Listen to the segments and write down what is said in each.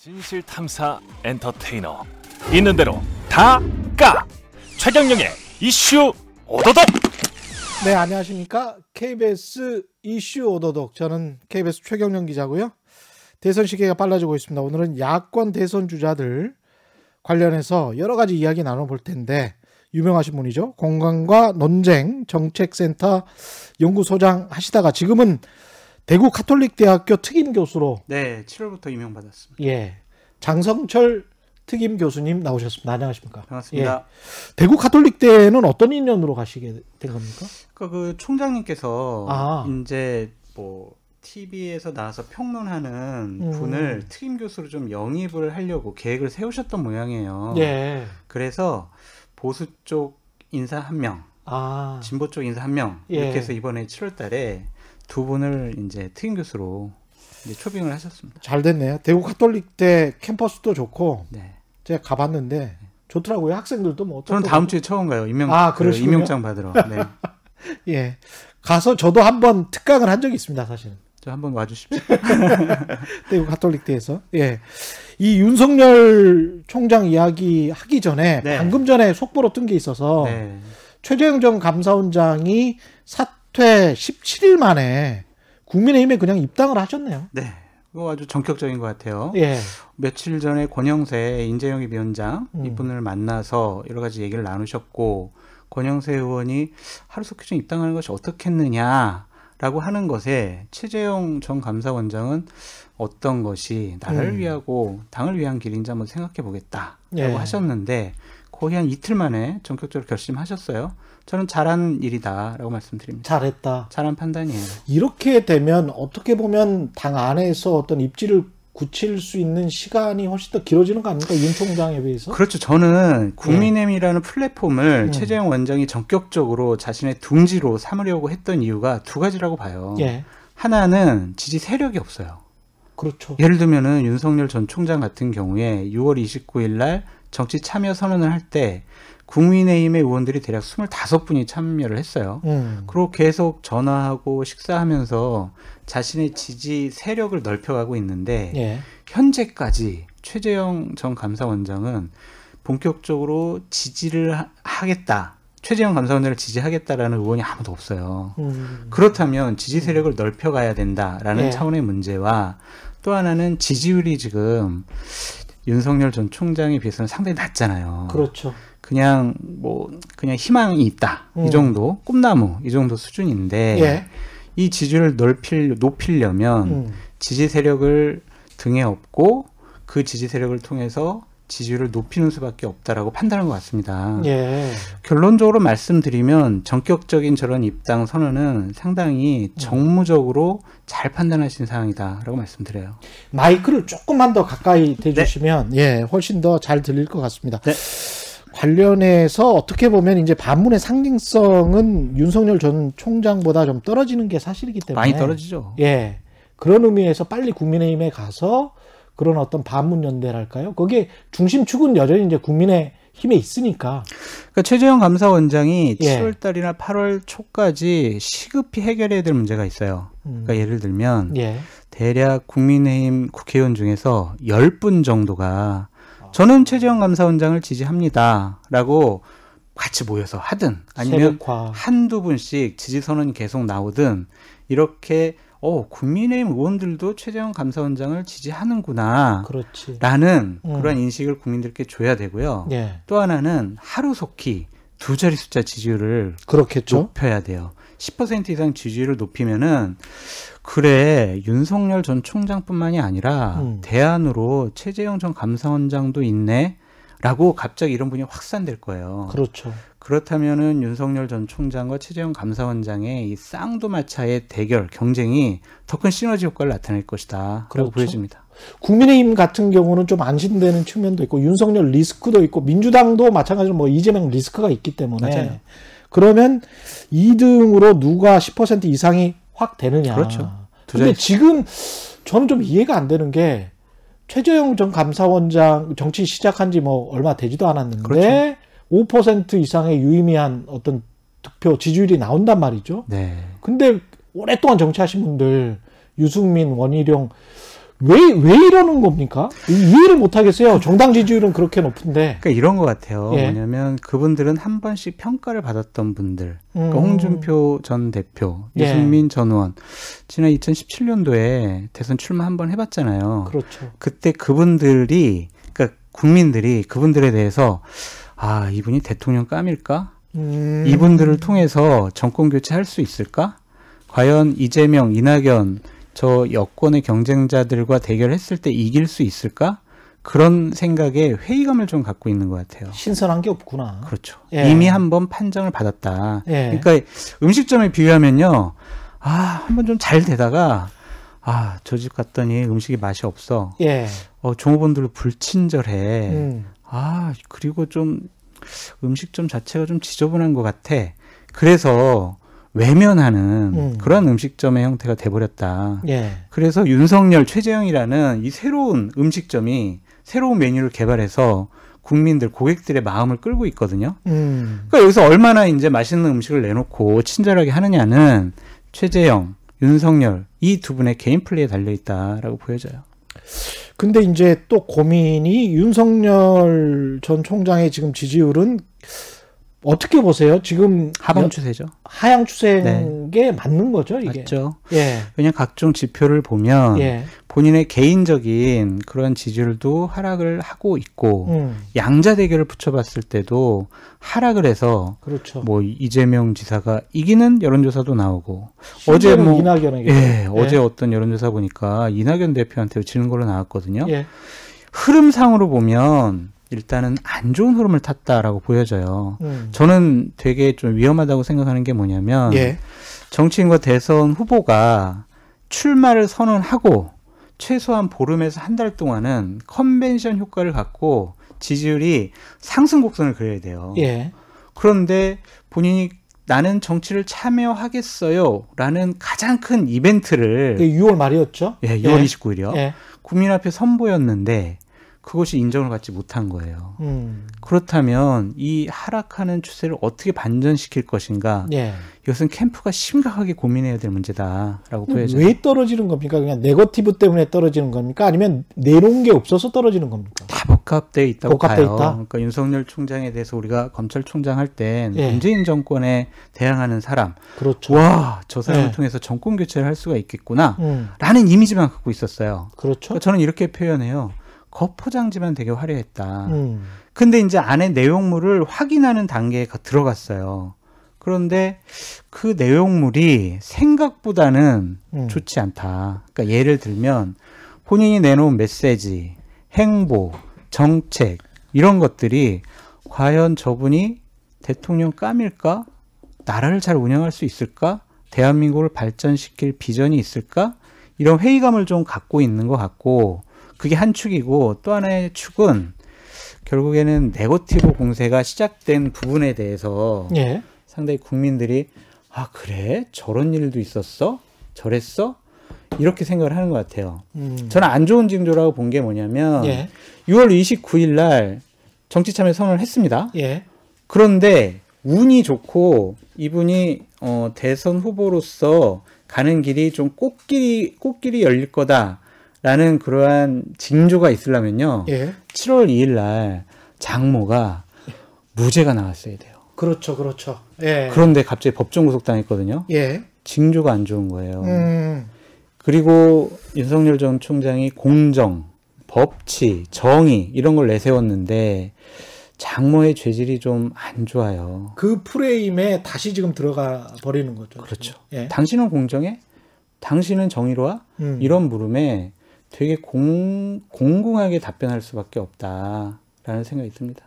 진실 탐사 엔터테이너 있는 대로 다 까 최경영의 이슈 오도독 네, 안녕하십니까. KBS 이슈 오도독. 저는 KBS 최경련 기자고요. 대선 시기가 빨라지고 있습니다. 오늘은 야권 대선 주자들 관련해서 여러 가지 이야기 나눠볼 텐데, 유명하신 분이죠. 공간과 논쟁 정책센터 연구소장 하시다가 지금은 대구 카톨릭 대학교 특임 교수로, 네, 7월부터 임명받았습니다. 예, 장성철 특임 교수님 나오셨습니다. 안녕하십니까. 반갑습니다. 예. 대구 카톨릭 대는 어떤 인연으로 가시게 된 겁니까? 그, 그 총장님께서 아. 이제 뭐 TV에서 나와서 평론하는 음. 분을 특임 교수로 좀 영입을 하려고 계획을 세우셨던 모양이에요. 예. 그래서 보수 쪽 인사 한 명, 아, 진보 쪽 인사 한명 예. 이렇게 해서 이번에 7월 달에 두 분을 이제 특임 교수로 이제 초빙을 하셨습니다. 잘 됐네요. 대구 카톨릭 대 캠퍼스도 좋고 네. 제가 가봤는데 좋더라고요. 학생들도 뭐 저는 다음 주에 처음 가요. 임명 아, 그. 임명장 받으러. 네. 예 가서 저도 한번 특강을 한 적이 있습니다. 사실 저 한번 와주십시오. 대구 카톨릭 대에서 예 이 윤석열 총장 이야기 하기 전에 네. 방금 전에 속보로 뜬 게 있어서 네. 최재형 전 감사원장이 사 퇴 17일 만에 국민의힘에 그냥 입당을 하셨네요. 네. 이거 아주 전격적인 것 같아요. 예. 며칠 전에 권영세 인재영입 위원장 음. 이분을 만나서 여러 가지 얘기를 나누셨고 권영세 의원이 하루속히 좀 입당하는 것이 어떻겠느냐라고 하는 것에 최재형 전 감사원장은 어떤 것이 나라를 음. 위하고 당을 위한 길인지 한번 생각해 보겠다라고 예. 하셨는데 거의 한 이틀 만에 전격적으로 결심하셨어요. 저는 잘한 일이다라고 말씀드립니다. 잘했다. 잘한 판단이에요. 이렇게 되면 어떻게 보면 당 안에서 어떤 입지를 굳힐 수 있는 시간이 훨씬 더 길어지는 거 아닙니까? 윤 총장에 비해서? 그렇죠. 저는 국민의힘이라는 플랫폼을 음. 최재형 원장이 전격적으로 자신의 둥지로 삼으려고 했던 이유가 두 가지라고 봐요. 예. 하나는 지지 세력이 없어요. 그렇죠. 예를 들면은 윤석열 전 총장 같은 경우에 6월 29일 날 정치 참여 선언을 할 때 국민의힘의 의원들이 대략 25분이 참여를 했어요. 음. 그리고 계속 전화하고 식사하면서 자신의 지지 세력을 넓혀가고 있는데 예. 현재까지 최재형 전 감사원장은 본격적으로 지지를 하- 하겠다. 최재형 감사원장을 지지하겠다라는 의원이 아무도 없어요. 음. 그렇다면 지지 세력을 넓혀가야 된다라는 네. 차원의 문제와 또 하나는 지지율이 지금 윤석열 전 총장에 비해서는 상당히 낮잖아요. 그렇죠. 그냥 뭐 그냥 희망이 있다 음. 이 정도 꿈나무 이 정도 수준인데 예. 이 지지율을 넓힐 높이려면 음. 지지 세력을 등에 업고 그 지지 세력을 통해서 지지율을 높이는 수밖에 없다라고 판단한 것 같습니다. 예. 결론적으로 말씀드리면 전격적인 저런 입당 선언은 상당히 음. 정무적으로 잘 판단하신 사항이다라고 말씀드려요. 마이크를 조금만 더 가까이 대주시면 예, 훨씬 더 잘 들릴 것 같습니다. 네. 관련해서 어떻게 보면 이제 반문의 상징성은 윤석열 전 총장보다 좀 떨어지는 게 사실이기 때문에 많이 떨어지죠. 예. 그런 의미에서 빨리 국민의힘에 가서 그런 어떤 반문 연대랄까요? 거기에 중심축은 여전히 이제 국민의 힘에 있으니까. 그러니까 최재형 감사원장이 예. 7월 달이나 8월 초까지 시급히 해결해야 될 문제가 있어요. 음. 그러니까 예를 들면 예. 대략 국민의힘 국회의원 중에서 10분 정도가 저는 최재형 감사원장을 지지합니다라고 같이 모여서 하든 아니면 세력화. 한두 분씩 지지 선언이 계속 나오든 이렇게 어 국민의힘 의원들도 최재형 감사원장을 지지하는구나 그렇지. 라는 음. 그런 인식을 국민들께 줘야 되고요. 예. 또 하나는 하루속히 두 자리 숫자 지지율을 그렇겠죠. 높여야 돼요. 10% 이상 지지율을 높이면은 그래 윤석열 전 총장뿐만이 아니라 음. 대안으로 최재형 전 감사원장도 있네라고 갑자기 이런 분이 확산될 거예요. 그렇죠. 그렇다면은 윤석열 전 총장과 최재형 감사원장의 이 쌍두마차의 대결 경쟁이 더 큰 시너지 효과를 나타낼 것이다라고 그렇죠. 보여집니다. 국민의힘 같은 경우는 좀 안심되는 측면도 있고 윤석열 리스크도 있고 민주당도 마찬가지로 뭐 이재명 리스크가 있기 때문에 맞아요. 그러면 2등으로 누가 10% 이상이 확 되느냐. 그렇죠. 두 근데. 지금 저는 좀 이해가 안 되는 게 최재형 전 감사원장 정치 시작한 지 뭐 얼마 되지도 않았는데 그렇죠. 5% 이상의 유의미한 어떤 득표 지지율이 나온단 말이죠. 네. 근데 오랫동안 정치하신 분들 유승민, 원희룡 왜, 왜 이러는 겁니까? 이- 이해를 못 하겠어요. 정당 지지율은 그렇게 높은데. 그러니까 이런 것 같아요. 예. 뭐냐면 그분들은 한 번씩 평가를 받았던 분들. 그러니까 음. 홍준표 전 대표, 예. 유승민 전 의원. 지난 2017년도에 대선 출마 한 번 해봤잖아요. 그렇죠. 그때 그분들이, 그러니까 국민들이 그분들에 대해서 아 이분이 대통령 감일까? 음. 이분들을 통해서 정권 교체할 수 있을까? 과연 이재명, 이낙연 저 여권의 경쟁자들과 대결했을 때 이길 수 있을까? 그런 생각에 회의감을 좀 갖고 있는 것 같아요. 신선한 게 없구나. 그렇죠. 예. 이미 한 번 판정을 받았다. 예. 그러니까 음식점에 비유하면요. 아, 한 번 좀 잘 되다가 아, 저 집 갔더니 음식이 맛이 없어. 예. 어, 종업원들도 불친절해. 음. 아, 그리고 좀 음식점 자체가 좀 지저분한 것 같아. 그래서 외면하는 음. 그런 음식점의 형태가 돼버렸다. 예. 그래서 윤석열, 최재형이라는 이 새로운 음식점이 새로운 메뉴를 개발해서 국민들, 고객들의 마음을 끌고 있거든요. 음. 그러니까 여기서 얼마나 이제 맛있는 음식을 내놓고 친절하게 하느냐는 최재형, 윤석열 이 두 분의 개인 플레이에 달려 있다라고 보여져요. 근데 이제 또 고민이 윤석열 전 총장의 지금 지지율은 어떻게 보세요? 지금 하방 여- 추세죠. 하향 추세인 게 맞는 거죠, 이게? 맞죠. 예. 그냥 각종 지표를 보면 예. 본인의 개인적인 그런 지지율도 하락을 하고 있고 음. 양자 대결을 붙여봤을 때도 하락을 해서 그렇죠. 뭐 이재명 지사가 이기는 여론조사도 나오고 어제 뭐 이낙연에게 예, 어제 어떤 여론조사 보니까 이낙연 대표한테 지는 걸로 나왔거든요. 예. 흐름상으로 보면 일단은 안 좋은 흐름을 탔다라고 보여져요. 음. 저는 되게 좀 위험하다고 생각하는 게 뭐냐면 예. 정치인과 대선 후보가 출마를 선언하고 최소한 보름에서 한 달 동안은 컨벤션 효과를 갖고 지지율이 상승 곡선을 그려야 돼요. 예. 그런데 본인이 나는 정치를 참여하겠어요. 라는 가장 큰 이벤트를 그게 6월 말이었죠? 예, 6월 29일이요. 예. 국민 앞에 선보였는데 그것이 인정을 받지 못한 거예요. 음. 그렇다면 이 하락하는 추세를 어떻게 반전시킬 것인가? 예. 이것은 캠프가 심각하게 고민해야 될 문제다라고 보여져요. 왜 떨어지는 겁니까? 그냥 네거티브 때문에 떨어지는 겁니까? 아니면 내놓은 게 없어서 떨어지는 겁니까? 다 복합돼 있다고 복합돼 봐요. 있다? 그러니까 윤석열 총장에 대해서 우리가 검찰총장 할땐 예. 문재인 정권에 대항하는 사람, 그렇죠. 와, 저 사람을 예. 통해서 정권 교체를 할 수가 있겠구나. 음. 라는 이미지만 갖고 있었어요. 그렇죠. 그러니까 저는 이렇게 표현해요. 겉포장지만 되게 화려했다. 음. 근데 이제 안에 내용물을 확인하는 단계에 가- 들어갔어요. 그런데 그 내용물이 생각보다는 음. 좋지 않다. 그러니까 예를 들면 본인이 내놓은 메시지, 행보, 정책 이런 것들이 과연 저분이 대통령 감일까? 나라를 잘 운영할 수 있을까? 대한민국을 발전시킬 비전이 있을까? 이런 회의감을 좀 갖고 있는 것 같고 그게 한 축이고 또 하나의 축은 결국에는 네거티브 공세가 시작된 부분에 대해서 예. 상당히 국민들이 아 그래 저런 일도 있었어 저랬어 이렇게 생각을 하는 것 같아요. 음. 저는 안 좋은 징조라고 본 게 뭐냐면 예. 6월 29일 날 정치 참여 선언을 했습니다. 예. 그런데 운이 좋고 이분이 어, 대선 후보로서 가는 길이 좀 꽃길이 꽃길이 열릴 거다 라는 그러한 징조가 있으려면요. 예. 7월 2일 날 장모가 무죄가 나왔어야 돼요. 그렇죠. 그렇죠. 예. 그런데 갑자기 법정 구속당했거든요. 예. 징조가 안 좋은 거예요. 음. 그리고 윤석열 전 총장이 공정, 법치, 정의 이런 걸 내세웠는데 장모의 죄질이 좀 안 좋아요. 그 프레임에 다시 지금 들어가 버리는 거죠. 그렇죠. 예. 당신은 공정해? 당신은 정의로워? 음. 이런 물음에 되게 공, 공공하게 답변할 수밖에 없다라는 생각이 듭니다.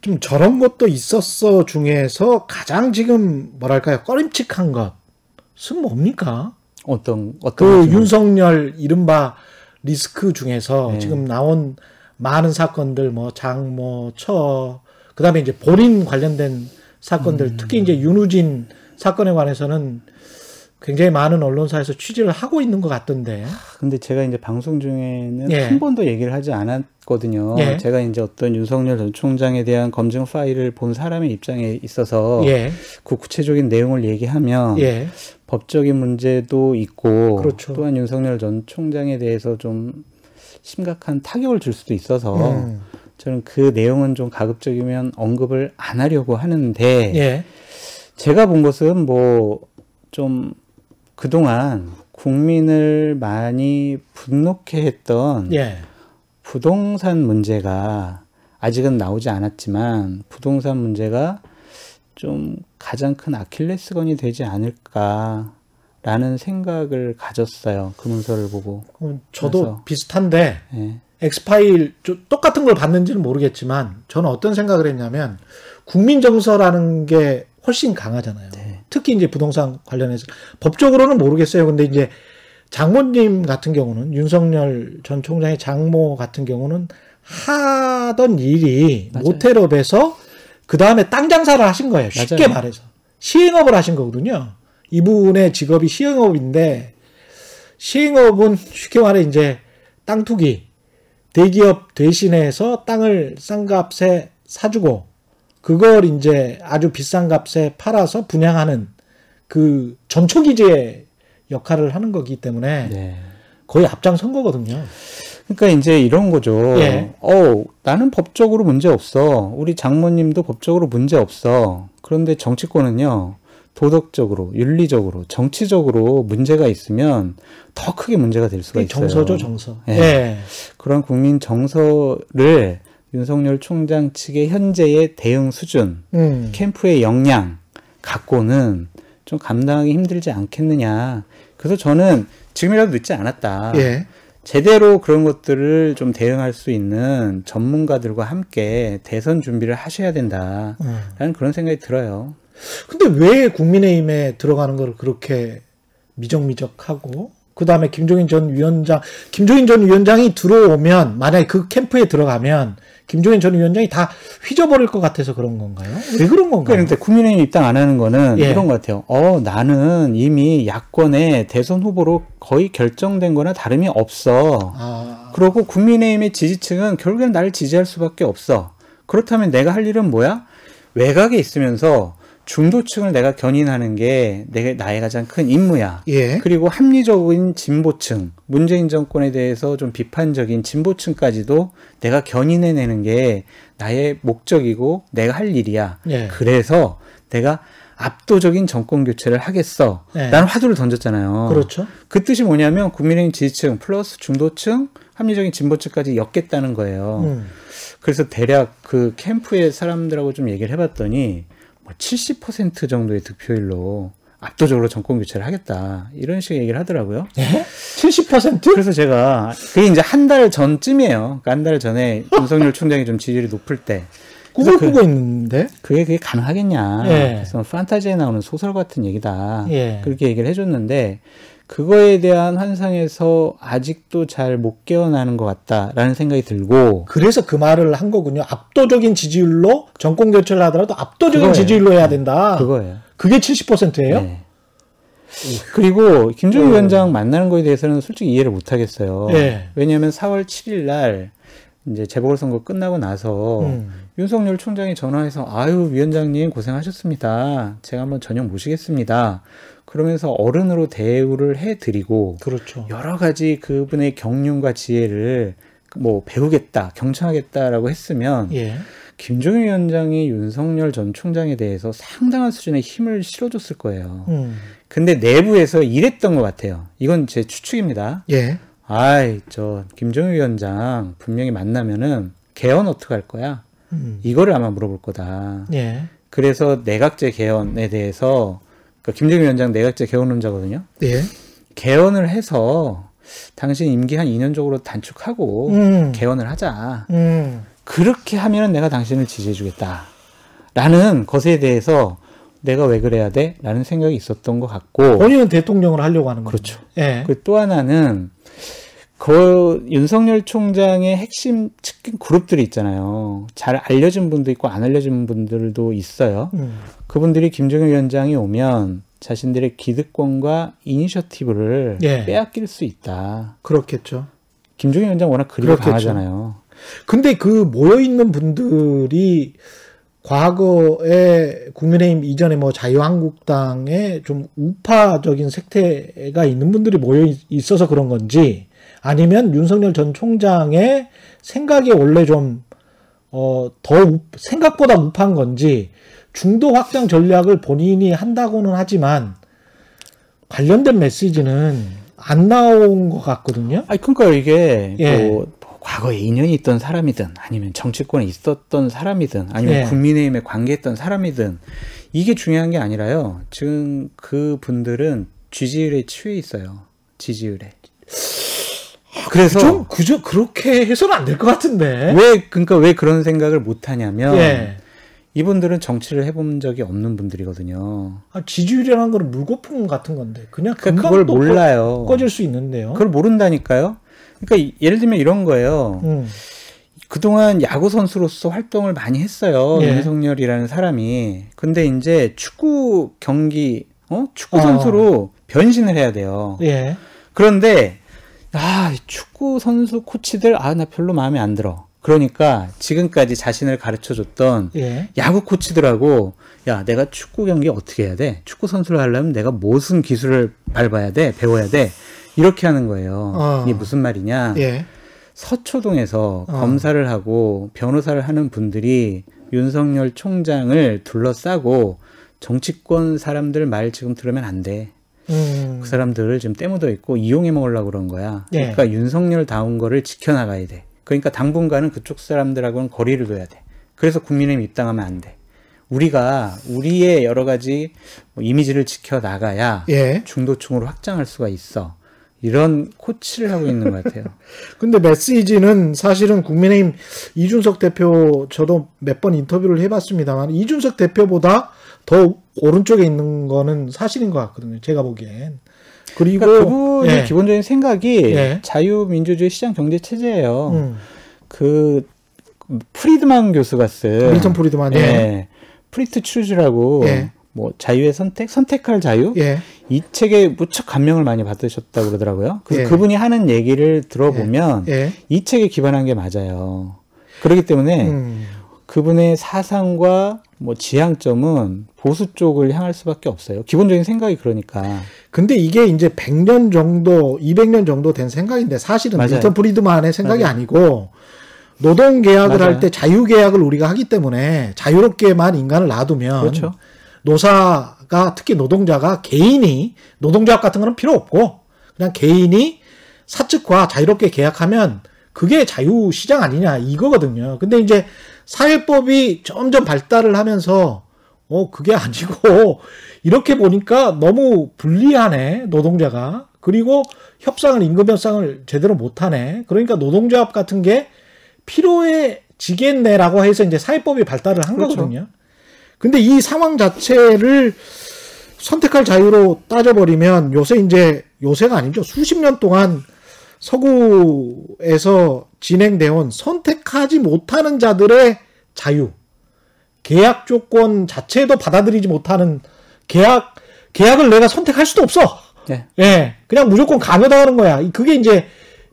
좀 저런 것도 있었어 중에서 가장 지금 뭐랄까요 꺼림칙한 것은 뭡니까? 어떤 어떤 그 윤석열 이른바 리스크 중에서 네. 지금 나온 많은 사건들 뭐 장모 처 그다음에 이제 본인 관련된 사건들 음. 특히 이제 윤우진 사건에 관해서는 굉장히 많은 언론사에서 취재를 하고 있는 것 같던데 근데 제가 이제 방송 중에는 예. 한 번도 얘기를 하지 않았거든요. 예. 제가 이제 어떤 윤석열 전 총장에 대한 검증 파일을 본 사람의 입장에 있어서 예, 그 구체적인 내용을 얘기하면 예, 법적인 문제도 있고 그렇죠. 또한 윤석열 전 총장에 대해서 좀 심각한 타격을 줄 수도 있어서 음. 저는 그 내용은 좀 가급적이면 언급을 안 하려고 하는데 예. 제가 본 것은 뭐좀 그동안 국민을 많이 분노케 했던 예. 부동산 문제가 아직은 나오지 않았지만 부동산 문제가 좀 가장 큰 아킬레스건이 되지 않을까라는 생각을 가졌어요. 그 문서를 보고. 어, 저도 그래서- 비슷한데 예. 엑스파일 좀 똑같은 걸 봤는지는 모르겠지만 저는 어떤 생각을 했냐면 국민 정서라는 게 훨씬 강하잖아요. 네. 특히 이제 부동산 관련해서 법적으로는 모르겠어요. 근데 이제 장모님 같은 경우는 윤석열 전 총장의 장모 같은 경우는 하던 일이 맞아요. 모텔업에서 그 다음에 땅 장사를 하신 거예요. 쉽게 맞아요. 말해서 시행업을 하신 거거든요. 이분의 직업이 시행업인데 시행업은 쉽게 말해 이제 땅 투기 대기업 대신해서 땅을 싼 값에 사주고 그걸 이제 아주 비싼 값에 팔아서 분양하는 그 전초 기지의 역할을 하는 거기 때문에 네. 거의 앞장선 거거든요. 그러니까 이제 이런 거죠. 예. 어, 나는 법적으로 문제 없어. 우리 장모님도 법적으로 문제 없어. 그런데 정치권은요. 도덕적으로, 윤리적으로, 정치적으로 문제가 있으면 더 크게 문제가 될 수가 있어요. 정서죠, 정서. 예. 예. 그런 국민 정서를 윤석열 총장 측의 현재의 대응 수준, 음. 캠프의 역량 갖고는 좀 감당하기 힘들지 않겠느냐. 그래서 저는 지금이라도 늦지 않았다. 예. 제대로 그런 것들을 좀 대응할 수 있는 전문가들과 함께 대선 준비를 하셔야 된다라는 음. 그런 생각이 들어요. 근데 왜 국민의힘에 들어가는 걸 그렇게 미적미적하고 그 다음에 김종인 전 위원장, 김종인 전 위원장이 들어오면 만약에 그 캠프에 들어가면 김종인 전 위원장이 다 휘저버릴 것 같아서 그런 건가요? 왜 그런 건가요? 그런데 국민의힘 입당 안 하는 거는 예. 이런 것 같아요. 어, 나는 이미 야권의 대선 후보로 거의 결정된 거나 다름이 없어. 아, 그러고 국민의힘의 지지층은 결국엔 나를 지지할 수밖에 없어. 그렇다면 내가 할 일은 뭐야? 외곽에 있으면서 중도층을 내가 견인하는 게 내, 나의 가장 큰 임무야. 예. 그리고 합리적인 진보층, 문재인 정권에 대해서 좀 비판적인 진보층까지도 내가 견인해내는 게 나의 목적이고 내가 할 일이야. 예. 그래서 내가 압도적인 정권 교체를 하겠어. 네. 라는 화두를 던졌잖아요. 그렇죠. 그 뜻이 뭐냐면 국민의힘 지지층 플러스 중도층, 합리적인 진보층까지 엮겠다는 거예요. 음. 그래서 대략 그 캠프의 사람들하고 좀 얘기를 해봤더니 뭐 70% 정도의 득표율로 압도적으로 정권 교체를 하겠다 이런 식의 얘기를 하더라고요. 예? 70%? 그래서 제가 그게 이제 한 달 전쯤이에요. 그러니까 한달 전에 윤석열 총장이 좀 지지율이 높을 때 꿈을 그- 꾸고 있는데. 그게 그게 가능하겠냐. 예. 그래서 판타지에 나오는 소설 같은 얘기다. 예. 그렇게 얘기를 해줬는데 그거에 대한 환상에서 아직도 잘 못 깨어나는 것 같다라는 생각이 들고 그래서 그 말을 한 거군요. 압도적인 지지율로 정권 교체를 하더라도 압도적인 그거예요. 지지율로 해야 된다. 그거예요. 그게 70%예요? 네. 그리고 김종인 어. 위원장 만나는 거에 대해서는 솔직히 이해를 못 하겠어요. 예. 왜냐하면 4월 7일 날 이제 재보궐선거 끝나고 나서 음. 윤석열 총장이 전화해서 아유 위원장님 고생하셨습니다. 제가 한번 저녁 모시겠습니다. 그러면서 어른으로 대우를 해드리고 그렇죠. 여러 가지 그분의 경륜과 지혜를 뭐 배우겠다, 경청하겠다라고 했으면 예. 김종인 위원장이 윤석열 전 총장에 대해서 상당한 수준의 힘을 실어줬을 거예요. 음. 근데 내부에서 이랬던 것 같아요. 이건 제 추측입니다. 예. 아이, 저 김종인 위원장 분명히 만나면은 개헌 어떻게 할 거야? 음. 이거를 아마 물어볼 거다. 예. 그래서 내각제 개헌에 대해서 그러니까 김종인 위원장 내각제 개헌론자거든요. 예. 개헌을 해서 당신 임기 한 2년 정도 단축하고 음. 개헌을 하자. 음. 그렇게 하면 내가 당신을 지지해주겠다. 라는 것에 대해서 내가 왜 그래야 돼? 라는 생각이 있었던 것 같고. 본인은 대통령을 하려고 하는 거죠. 그렇죠. 예. 그또 하나는 그 윤석열 총장의 핵심 측근 그룹들이 있잖아요. 잘 알려진 분도 있고 안 알려진 분들도 있어요. 음. 그분들이 김정일 위원장이 오면 자신들의 기득권과 이니셔티브를 예. 빼앗길 수 있다. 그렇겠죠. 김종인 위원장 워낙 그리가. 강하잖아요. 근데 그 모여 있는 분들이 과거에 국민의힘 이전에 뭐 자유한국당에 좀 우파적인 색태가 있는 분들이 모여 있- 있어서 그런 건지 아니면 윤석열 전 총장의 생각이 원래 좀 어, 더 우- 생각보다 우파한 건지 중도 확장 전략을 본인이 한다고는 하지만 관련된 메시지는 안 나온 것 같거든요. 아니 그러니까 이게 예. 뭐, 뭐 과거에 인연이 있던 사람이든 아니면 정치권에 있었던 사람이든 아니면 예. 국민의힘에 관계했던 사람이든 이게 중요한 게 아니라요. 지금 그 분들은 지지율에 취해 있어요. 지지율에. 그래서 좀 그저 그렇게 해서는 안 될 것 같은데. 왜 그러니까 왜 그런 생각을 못 하냐면 예. 이분들은 정치를 해본 적이 없는 분들이거든요. 아, 지지율이라는 건 물거품 같은 건데 그냥 그러니까 그걸 또 몰라요. 꺼, 꺼질 수 있는데요. 그걸 모른다니까요. 그러니까 이- 예를 들면 이런 거예요. 음. 그동안 야구 선수로서 활동을 많이 했어요. 예. 윤석열이라는 사람이. 근데 이제 축구 경기, 어? 축구 어. 선수로 변신을 해야 돼요. 예. 그런데, 아, 이 축구 선수 코치들, 아, 나 별로 마음에 안 들어. 그러니까 지금까지 자신을 가르쳐 줬던 예. 야구 코치들하고, 야, 내가 축구 경기 어떻게 해야 돼? 축구 선수를 하려면 내가 무슨 기술을 밟아야 돼? 배워야 돼? 이렇게 하는 거예요. 어. 이게 무슨 말이냐? 예. 서초동에서 어. 검사를 하고 변호사를 하는 분들이 윤석열 총장을 둘러싸고 정치권 사람들 말 지금 들으면 안 돼. 음. 그 사람들을 지금 때묻어 있고 이용해 먹으려고 그런 거야. 예. 그러니까 윤석열 다운 거를 지켜나가야 돼. 그러니까 당분간은 그쪽 사람들하고는 거리를 둬야 돼. 그래서 국민의힘 입당하면 안 돼. 우리가 우리의 여러 가지 뭐 이미지를 지켜 나가야 예. 중도층으로 확장할 수가 있어. 이런 코치를 하고 있는 것 같아요. 근데 메시지는 사실은 국민의힘 이준석 대표 저도 몇 번 인터뷰를 해봤습니다만 이준석 대표보다 더 오른쪽에 있는 거는 사실인 것 같거든요. 제가 보기엔. 그리고 그러니까 그분의 예. 기본적인 생각이 예. 자유민주주의 시장 경제 체제예요. 음. 그 프리드만 교수가 쓴 밀턴 프리드만 예. 예. Free to Choose라고 예. 뭐 자유의 선택, 선택할 자유 예. 이 책에 무척 감명을 많이 받으셨다 고 그러더라고요. 그래서 예. 그분이 하는 얘기를 들어보면 예. 이 책에 기반한 게 맞아요. 그렇기 때문에 음. 그분의 사상과 뭐 지향점은 보수 쪽을 향할 수밖에 없어요. 기본적인 생각이 그러니까. 근데 이게 이제 100년 정도, 200년 정도 된 생각인데 사실은 맞아요. 밀턴 프리드만의 생각이 맞아요. 아니고 노동 계약을. 할 때 자유 계약을 우리가 하기 때문에 자유롭게만 인간을 놔두면 그렇죠. 노사가 특히 노동자가 개인이 노동조합 같은 거는 필요 없고 그냥 개인이 사측과 자유롭게 계약하면 그게 자유 시장 아니냐 이거거든요. 근데 이제 사회법이 점점 발달을 하면서 어 그게 아니고 이렇게 보니까 너무 불리하네 노동자가 그리고 협상을 임금 협상을 제대로 못하네. 그러니까 노동조합 같은 게 필요해지겠네라고 해서 이제 사회법이 발달을 한 그렇죠. 거거든요. 근데 이 상황 자체를 선택할 자유로 따져버리면 요새 이제 요새가 아니죠. 수십 년 동안 서구에서 진행되어 온 선택하지 못하는 자들의 자유. 계약 조건 자체도 받아들이지 못하는 계약, 계약을 내가 선택할 수도 없어. 네. 예. 그냥 무조건 강요당하는 거야. 그게 이제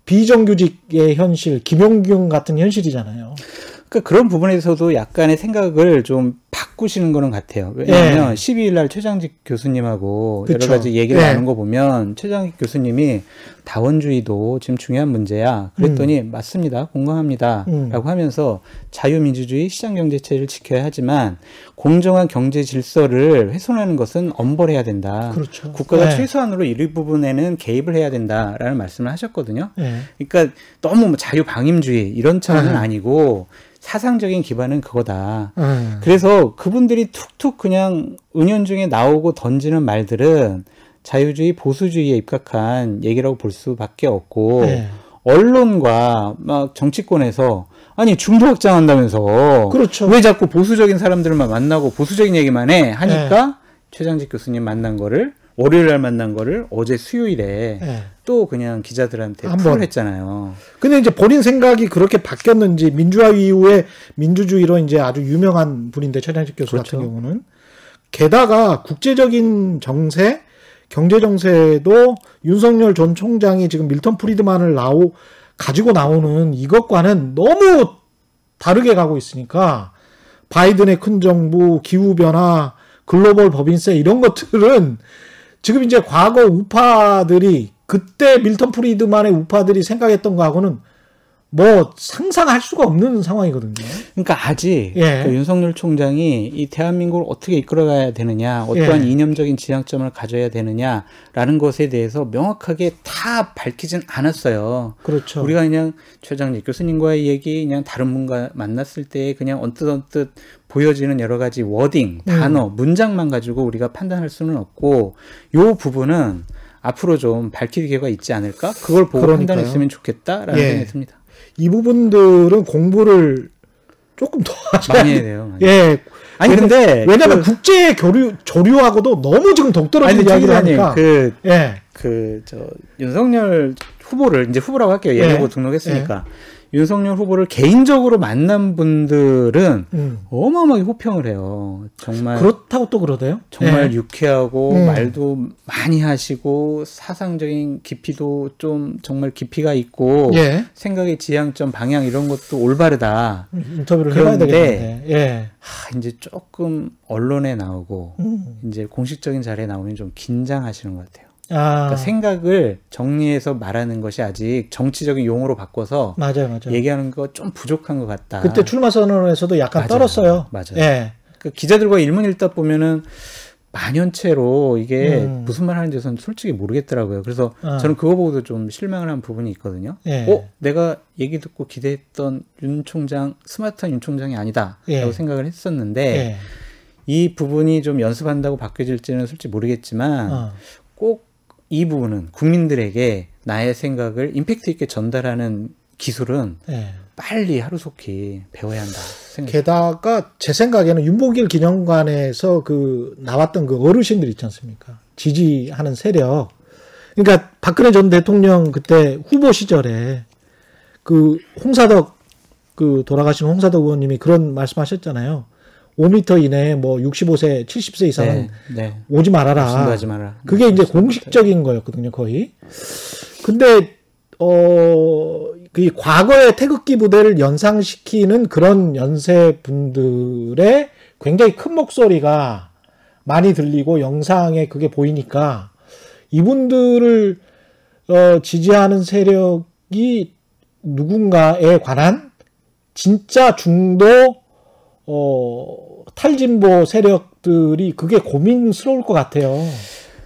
비정규직의 현실, 김용균 같은 현실이잖아요. 그러니까 그런 부분에서도 약간의 생각을 좀 바꾸시는 거는 같아요. 왜냐하면 12일 날 최장직 교수님하고 예. 그쵸. 여러 가지 얘기를 예. 나눈 거 보면 최장직 교수님이 다원주의도 지금 중요한 문제야. 그랬더니 맞습니다. 공감합니다. 음. 라고 하면서 자유민주주의 시장경제체를 지켜야 하지만 공정한 경제 질서를 훼손하는 것은 엄벌해야 된다. 그렇죠. 국가가 네. 최소한으로 이 부분에는 개입을 해야 된다라는 말씀을 하셨거든요. 예. 그러니까 너무 뭐 자유방임주의 이런 차원은 음. 아니고 사상적인 기반은 그거다. 음. 그래서 그분들이 툭툭 그냥 은연중에 나오고 던지는 말들은 자유주의 보수주의에 입각한 얘기라고 볼 수밖에 없고 예. 언론과 막 정치권에서 아니 중도 확장한다면서 그렇죠. 왜 자꾸 보수적인 사람들만 만나고 보수적인 얘기만 해 하니까 최장집 교수님 만난 거를 월요일 날 만난 거를 어제 수요일에 예. 또 그냥 기자들한테 한 번. 풀 했잖아요. 근데 이제 본인 생각이 그렇게 바뀌었는지 민주화 이후에 민주주의로 이제 아주 유명한 분인데 최장집 교수 그렇죠. 같은 경우는 게다가 국제적인 정세, 경제 정세도 윤석열 전 총장이 지금 밀턴 프리드만을 나오 가지고 나오는 이것과는 너무 다르게 가고 있으니까 바이든의 큰 정부, 기후 변화, 글로벌 법인세 이런 것들은 지금 이제 과거 우파들이 그때 밀턴 프리드만의 우파들이 생각했던 거하고는 뭐 상상할 수가 없는 상황이거든요. 그러니까 아직 예. 그 윤석열 총장이 이 대한민국을 어떻게 이끌어가야 되느냐, 어떠한 예. 이념적인 지향점을 가져야 되느냐라는 것에 대해서 명확하게 다 밝히진 않았어요. 그렇죠. 우리가 그냥 최장직 교수님과의 얘기, 그냥 다른 분과 만났을 때 그냥 언뜻 언뜻 보여지는 여러 가지 워딩, 음. 단어, 문장만 가지고 우리가 판단할 수는 없고 요 부분은 앞으로 좀 밝힐 기회가 있지 않을까? 그걸 보고 그러니까요. 판단했으면 좋겠다라는 예. 생각이 듭니다. 이 부분들은 공부를 조금 더 많이 해야 돼요. 많이. 예. 아니 왜냐- 근데 왜냐면 그- 국제 교류 조류하고도 너무 지금 동떨어진 아니 이야기를 하니까 그 예. 그 저 윤석열 후보를 이제 후보라고 할게요. 예. 예후보 등록했으니까 윤석열 후보를 개인적으로 만난 분들은 음. 어마어마하게 호평을 해요. 정말 그렇다고 또 그러대요. 정말 예. 유쾌하고 음. 말도 많이 하시고 사상적인 깊이도 좀 정말 깊이가 있고 예. 생각의 지향점 방향 이런 것도 올바르다. 인터뷰를 해봐야 되겠는데. 예. 하, 이제 조금 언론에 나오고 음. 이제 공식적인 자리에 나오면 좀 긴장하시는 것 같아요. 아. 그러니까 생각을 정리해서 말하는 것이 아직 정치적인 용어로 바꿔서 맞아요, 맞아요. 얘기하는 거 좀 부족한 것 같다. 그때 출마 선언에서도 약간 맞아요. 떨었어요. 맞아요. 예. 그 기자들과 일문 읽다 보면은 만연체로 이게 음. 무슨 말 하는지 저는 솔직히 모르겠더라고요. 그래서 어. 저는 그거 보고도 좀 실망을 한 부분이 있거든요. 예. 어, 내가 얘기 듣고 기대했던 윤 총장 스마트한 윤 총장이 아니다라고 예. 생각을 했었는데 예. 이 부분이 좀 연습한다고 바뀌어질지는 솔직히 모르겠지만 어. 꼭 이 부분은 국민들에게 나의 생각을 임팩트 있게 전달하는 기술은 예. 빨리 하루속히 배워야 한다 생각. 게다가 제 생각에는 윤복일 기념관에서 그 나왔던 그 어르신들 있지 않습니까? 지지하는 세력. 그러니까 박근혜 전 대통령 그때 후보 시절에 그 홍사덕 그 돌아가신 홍사덕 의원님이 그런 말씀하셨잖아요. 5m 이내에 뭐 65세, 70세 이상은 네, 네. 오지 말아라. 하지 마라. 그게 이제 공식적인 거였거든요, 거의. 근데 어, 그 과거의 태극기 부대를 연상시키는 그런 연세 분들의 굉장히 큰 목소리가 많이 들리고 영상에 그게 보이니까 이분들을 어, 지지하는 세력이 누군가에 관한 진짜 중도 어, 탈진보 세력들이 그게 고민스러울 것 같아요.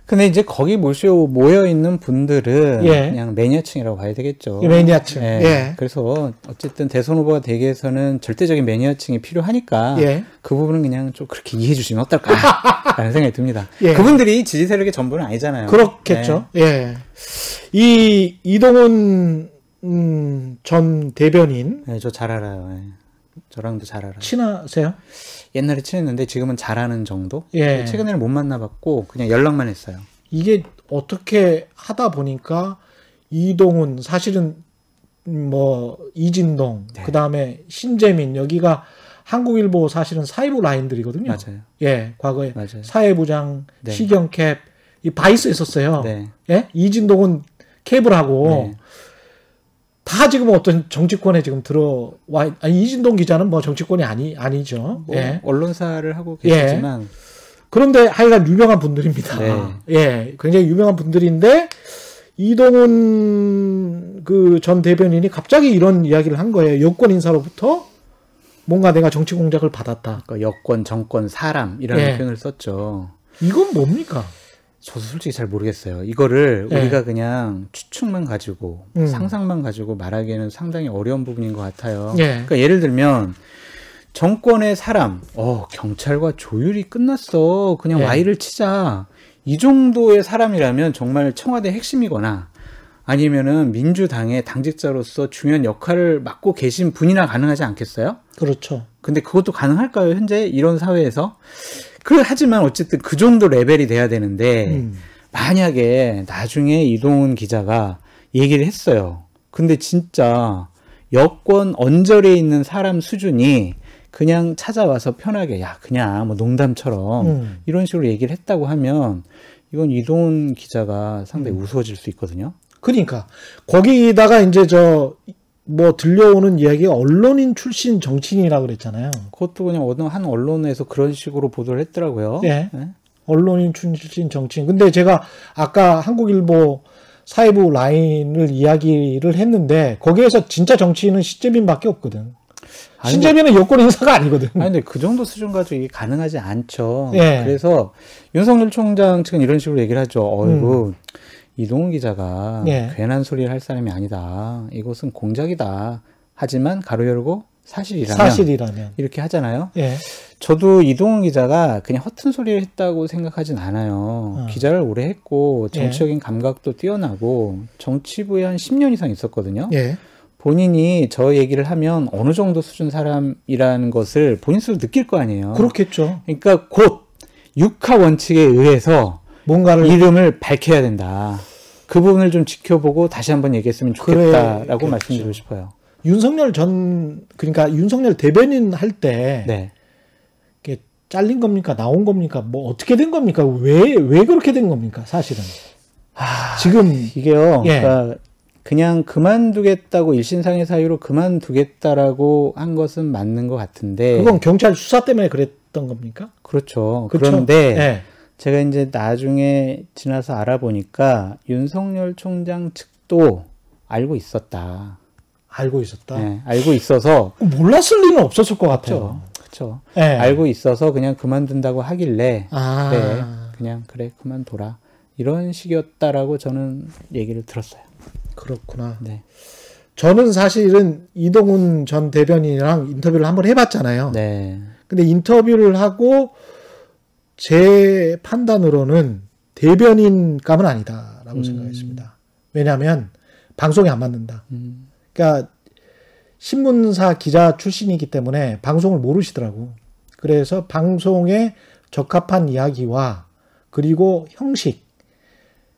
근데 이제 거기 모셔 모여 있는 분들은 예. 그냥 매니아층이라고 봐야 되겠죠. 이 매니아층. 예. 예. 그래서 어쨌든 대선 후보가 되기 위해서는 절대적인 매니아층이 필요하니까 예. 그 부분은 그냥 좀 그렇게 이해해 주시면 어떨까라는 생각이 듭니다. 예. 그분들이 지지 세력의 전부는 아니잖아요. 그렇겠죠. 예. 이 이동훈 음, 전 대변인 네, 저 잘 알아요. 예. 저랑도 잘 알아요. 친하세요? 옛날에 친했는데 지금은 잘하는 정도? 예. 최근에는 못 만나봤고 그냥 연락만 했어요. 이게 어떻게 하다 보니까 이동훈 사실은 뭐 이진동 네. 그다음에 신재민 여기가 한국일보 사실은 사이로 라인들이거든요. 맞아요. 예, 과거에 맞아요. 사회부장, 네. 시경캡 이 vice 했었어요. 네. 예? 이진동은 캡을 하고 네. 다 지금 어떤 정치권에 지금 들어와 아니, 이진동 기자는 뭐 정치권이 아니 아니죠. 뭐 예. 언론사를 하고 예. 계시지만 그런데 하여간 유명한 분들입니다. 네. 예, 굉장히 유명한 분들인데 이동훈 그 전 대변인이 갑자기 이런 이야기를 한 거예요. 여권 인사로부터 뭔가 내가 정치 공작을 받았다. 그러니까 여권, 정권, 사람 이라는 예. 표현을 썼죠. 이건 뭡니까? 저도 솔직히 잘 모르겠어요. 이거를 예. 우리가 그냥 추측만 가지고 음. 상상만 가지고 말하기에는 상당히 어려운 부분인 것 같아요. 예. 그러니까 예를 들면 정권의 사람, 어 경찰과 조율이 끝났어. 그냥 예. 와이를 치자. 이 정도의 사람이라면 정말 청와대 핵심이거나 아니면은 민주당의 당직자로서 중요한 역할을 맡고 계신 분이나 가능하지 않겠어요? 그렇죠. 근데 그것도 가능할까요? 현재 이런 사회에서? 그 하지만 어쨌든 그 정도 레벨이 돼야 되는데 음. 만약에 나중에 이동훈 기자가 얘기를 했어요. 근데 진짜 여권 언저리에 있는 사람 수준이 그냥 찾아와서 편하게 야 그냥 뭐 농담처럼 음. 이런 식으로 얘기를 했다고 하면 이건 이동훈 기자가 상당히 우스워질 수 있거든요. 그러니까 거기다가 이제 저 뭐 들려오는 이야기가 언론인 출신 정치인이라 그랬잖아요. 그것도 그냥 어느 한 언론에서 그런 식으로 보도를 했더라고요. 예. 네? 언론인 출신 정치인. 근데 제가 아까 한국일보 사회부 라인을 이야기를 했는데 거기에서 진짜 정치인은 신재민밖에 없거든. 아니, 신재민은 여권 인사가 아니거든. 아니 근데 그 정도 수준 가지고 이게 가능하지 않죠. 예. 그래서 윤석열 총장 측은 이런 식으로 얘기를 하죠. 어이구 이동훈 기자가 음. 예. 괜한 소리를 할 사람이 아니다. 이것은 공작이다. 하지만 가로 열고 사실이라면 사실이라면. 이렇게 하잖아요. 예. 저도 이동훈 기자가 그냥 허튼 소리를 했다고 생각하진 않아요. 어. 기자를 오래 했고 예. 정치적인 감각도 뛰어나고 정치부에 한 10년 이상 있었거든요. 예. 본인이 저 얘기를 하면 어느 정도 수준 사람이라는 것을 본인 스스로 느낄 거 아니에요. 그렇겠죠. 그러니까 곧 육하 원칙에 의해서 뭔가를 이름을 밝혀야 된다. 그 부분을 좀 지켜보고 다시 한번 얘기했으면 좋겠다라고 그래겠죠. 말씀드리고 싶어요. 윤석열 전 그러니까 윤석열 대변인 할때 네. 이게 잘린 겁니까? 나온 겁니까? 뭐 어떻게 된 겁니까? 왜왜 그렇게 된 겁니까? 사실은. 지금 이게요. 예. 그러니까 그냥 그만두겠다고 일신상의 사유로 그만두겠다라고 한 것은 맞는 것 같은데 그건 경찰 수사 때문에 그랬던 겁니까? 그렇죠. 그렇죠? 그런데 예. 제가 이제 나중에 지나서 알아보니까 윤석열 총장 측도 알고 있었다. 알고 있었다. 네, 알고 있어서 몰랐을 리는 없었을 것 같아요. 그렇죠. 예. 알고 있어서 그냥 그만둔다고 하길래 아. 그래 그냥 그래 그만둬라 이런 식이었다라고 저는 얘기를 들었어요. 그렇구나. 네. 저는 사실은 이동훈 전 대변인이랑 인터뷰를 한번 해봤잖아요. 네. 근데 인터뷰를 하고 제 판단으로는 대변인 감은 아니다라고 음. 생각했습니다. 왜냐하면 방송에 안 맞는다. 음, 그러니까 신문사 기자 출신이기 때문에 방송을 모르시더라고. 그래서 방송에 적합한 이야기와 그리고 형식,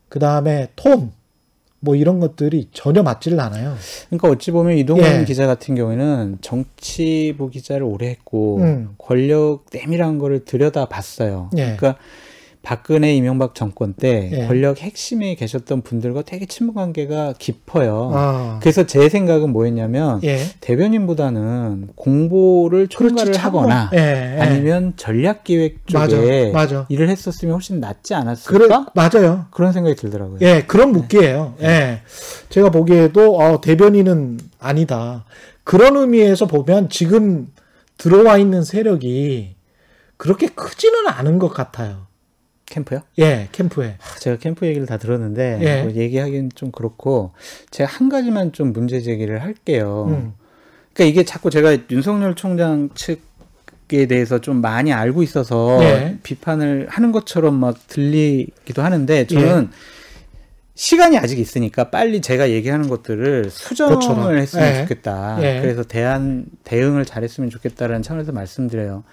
그 다음에 톤, 뭐 이런 것들이 전혀 맞지를 않아요. 그러니까 어찌 보면 이동훈 예. 기자 같은 경우에는 정치부 기자를 오래 했고 음. 권력 내밀한 거를 들여다 봤어요. 예. 그러니까 박근혜 이명박 정권 때 예. 권력 핵심에 계셨던 분들과 되게 친분 관계가 깊어요. 아, 그래서 제 생각은 뭐였냐면 예. 대변인보다는 공보를 총괄을 참고. 하거나 예, 예. 아니면 전략 기획 맞아, 쪽에 맞아. 일을 했었으면 훨씬 낫지 그래, 않았을까? 맞아요. 그런 생각이 들더라고요. 예, 그런 묵기예요. 예. 제가 보기에도 어, 대변인은 아니다. 그런 의미에서 보면 지금 들어와 있는 세력이 그렇게 크지는 않은 것 같아요. 캠프요? 예, 캠프에. 하, 제가 캠프 얘기를 다 들었는데 예. 뭐 얘기하기는 좀 그렇고 제가 한 가지만 좀 문제 제기를 할게요. 음. 그러니까 이게 자꾸 제가 윤석열 총장 측에 대해서 좀 많이 알고 있어서 네. 비판을 하는 것처럼 막 들리기도 하는데 저는 예. 시간이 아직 있으니까 빨리 제가 얘기하는 것들을 수정을 그렇죠. 했으면 예. 좋겠다. 예. 그래서 대안 대응을 잘했으면 좋겠다라는 차원에서 말씀드려요.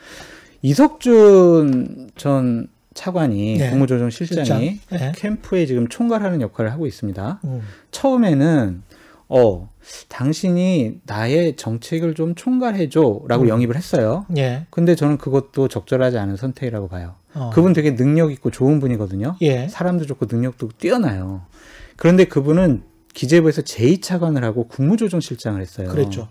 이석준 전 차관이 네. 국무조정 실장이 실장. 예. 캠프에 지금 총괄하는 역할을 하고 있습니다. 음. 처음에는 어 당신이 나의 정책을 좀 총괄해줘라고 음. 영입을 했어요. 예. 근데 저는 그것도 적절하지 않은 선택이라고 봐요. 어. 그분 되게 능력 있고 좋은 분이거든요. 예. 사람도 좋고 능력도 뛰어나요. 그런데 그분은 기재부에서 제2차관을 하고 국무조정실장을 했어요. 그랬죠.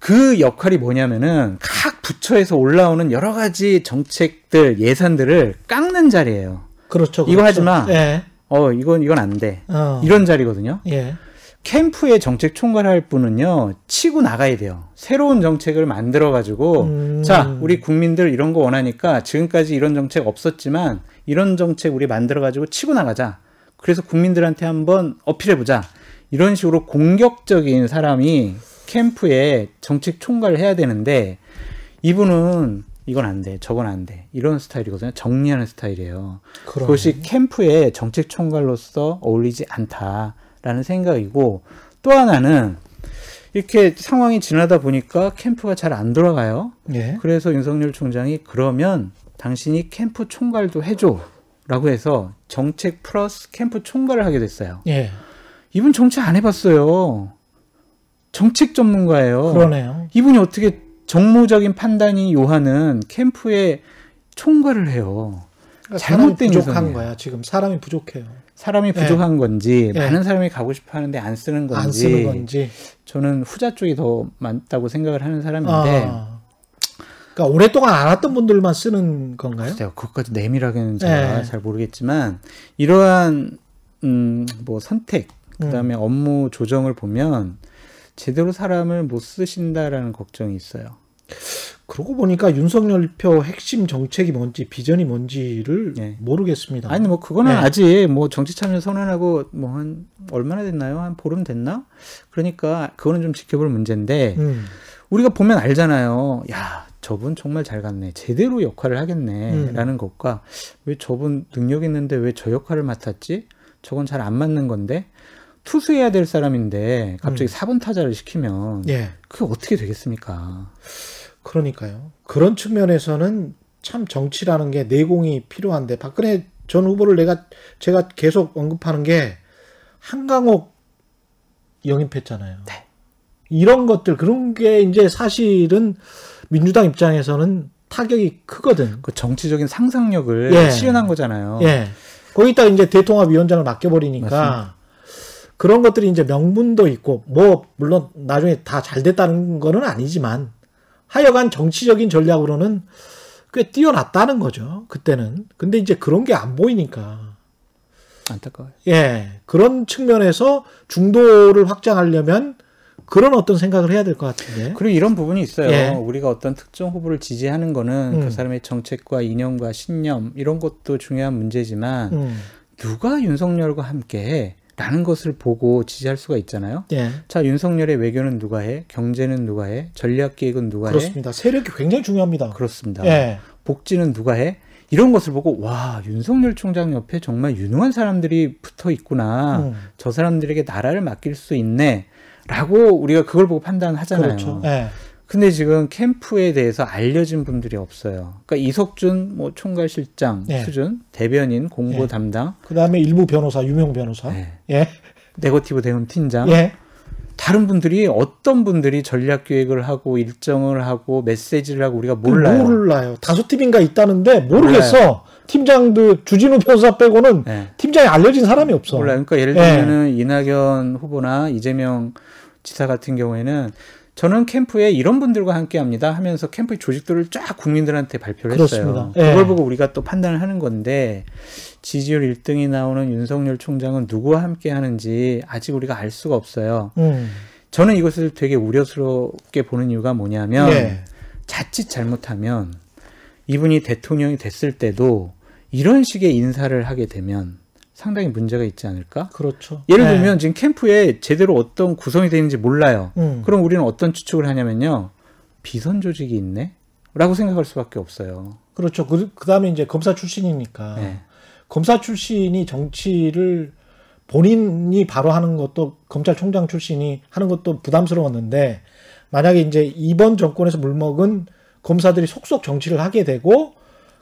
그 역할이 뭐냐면은 각 부처에서 올라오는 여러 가지 정책들 예산들을 깎는 자리예요. 그렇죠. 이거 그렇죠. 하지 마. 예. 어 이건 이건 안 돼. 어. 이런 자리거든요. 예. 캠프의 정책 총괄할 분은요 치고 나가야 돼요. 새로운 정책을 만들어 가지고 음. 자 우리 국민들 이런 거 원하니까 지금까지 이런 정책 없었지만 이런 정책 우리 만들어 가지고 치고 나가자. 그래서 국민들한테 한번 어필해 보자. 이런 식으로 공격적인 사람이 캠프에 정책 총괄을 해야 되는데 이분은 이건 안 돼, 저건 안 돼. 이런 스타일이거든요. 정리하는 스타일이에요. 그러네. 그것이 캠프의 정책 총괄로서 어울리지 않다라는 생각이고 또 하나는 이렇게 상황이 지나다 보니까 캠프가 잘 안 돌아가요. 예. 그래서 윤석열 총장이 그러면 당신이 캠프 총괄도 해줘 라고 해서 정책 플러스 캠프 총괄을 하게 됐어요. 예. 이분 정치 안 해봤어요. 정책 전문가예요. 그러네요. 이분이 어떻게 정무적인 판단이 요하는 캠프에 총괄을 해요. 사람이 잘못된 부족한. 거야. 지금 사람이 부족해요. 사람이 부족한 건지 예. 많은 사람이 가고 싶어 하는데 안 쓰는 건지, 안 쓰는 건지. 저는 후자 쪽이 더 많다고 생각을 하는 사람인데 아. 그러니까 오랫동안 안 왔던 분들만 쓰는 건가요? 글쎄요 그것까지 내밀하게는 제가 예. 잘 모르겠지만 이러한 음, 뭐 선택 그다음에 음. 업무 조정을 보면 제대로 사람을 못 쓰신다라는 걱정이 있어요. 그러고 보니까 윤석열 표 핵심 정책이 뭔지 비전이 뭔지를 예. 모르겠습니다. 아니 뭐 그거는 네. 아직 뭐 정치 참여 선언하고 뭐 한 얼마나 됐나요? 한 보름 됐나? 그러니까 그거는 좀 지켜볼 문제인데 음, 우리가 보면 알잖아요. 야 저분 정말 잘 갔네. 제대로 역할을 음. 하겠네라는 것과 왜 저분 능력 있는데 왜 저 역할을 맡았지? 저건 잘 안 맞는 건데 투수해야 될 사람인데 갑자기 음. 사 4번 타자를 시키면 예, 그게 어떻게 되겠습니까? 그러니까요. 그런 측면에서는 참 정치라는 게 내공이 필요한데 박근혜 전 후보를 내가 제가 계속 언급하는 게 한강옥 영입했잖아요. 네. 이런 것들 그런 게 이제 사실은 민주당 입장에서는 타격이 크거든. 그 정치적인 상상력을 예. 실현한 거잖아요. 예. 거기다 이제 대통합 위원장을 맡겨버리니까 맞습니다. 그런 것들이 이제 명분도 있고 뭐 물론 나중에 다 잘 됐다는 거는 아니지만 하여간 정치적인 전략으로는 꽤 뛰어났다는 거죠. 그때는. 근데 이제 그런 게 안 보이니까. 안타까워요. 예. 그런 측면에서 중도를 확장하려면 그런 어떤 생각을 해야 될 것 같은데. 그리고 이런 부분이 있어요. 예. 우리가 어떤 특정 후보를 지지하는 거는 음. 그 사람의 정책과 이념과 신념 이런 것도 중요한 문제지만 음. 누가 윤석열과 함께해? 라는 것을 보고 지지할 수가 있잖아요. 예. 자, 윤석열의 외교는 누가 해? 경제는 누가 해? 전략 기획은 누가 해? 그렇습니다. 세력이 굉장히 중요합니다. 그렇습니다. 예. 복지는 누가 해? 이런 것을 보고 와 윤석열 총장 옆에 정말 유능한 사람들이 붙어 있구나. 음. 저 사람들에게 나라를 맡길 수 있네.라고 우리가 그걸 보고 판단하잖아요. 그렇죠. 예. 근데 지금 캠프에 대해서 알려진 분들이 없어요. 그러니까 이석준 뭐 총괄실장 네. 수준 대변인 공보 네. 담당 그 다음에 일부 변호사, 유명 변호사. 네. 예. 네거티브 대응 팀장 예. 다른 분들이 어떤 분들이 전략 기획을 하고 일정을 하고 메시지를 하고 우리가 몰라요. 몰라요. 다섯 팀인가 있다는데 모르겠어. 팀장들 주진우 변호사 빼고는 네. 팀장이 알려진 사람이 없어. 몰라요. 그러니까 예를 예. 들면은 이낙연 후보나 이재명 지사 같은 경우에는 저는 캠프에 이런 분들과 함께 합니다 하면서 캠프의 조직들을 쫙 국민들한테 발표를 그렇습니다. 했어요. 예. 그걸 보고 우리가 또 판단을 하는 건데 지지율 1등이 나오는 윤석열 총장은 누구와 함께 하는지 아직 우리가 알 수가 없어요. 음. 저는 이것을 되게 우려스럽게 보는 이유가 뭐냐면 예. 자칫 잘못하면 이분이 대통령이 됐을 때도 이런 식의 인사를 하게 되면 상당히 문제가 있지 않을까? 그렇죠. 예를 예. 들면 지금 캠프에 제대로 어떤 구성이 되는지 몰라요. 음. 그럼 우리는 어떤 추측을 하냐면요. 비선 조직이 있네? 라고 생각할 수밖에 없어요. 그렇죠. 그, 그 다음에 이제 검사 출신이니까. 네. 검사 출신이 정치를 본인이 바로 하는 것도 검찰총장 출신이 하는 것도 부담스러웠는데 만약에 이제 이번 정권에서 물먹은 검사들이 속속 정치를 하게 되고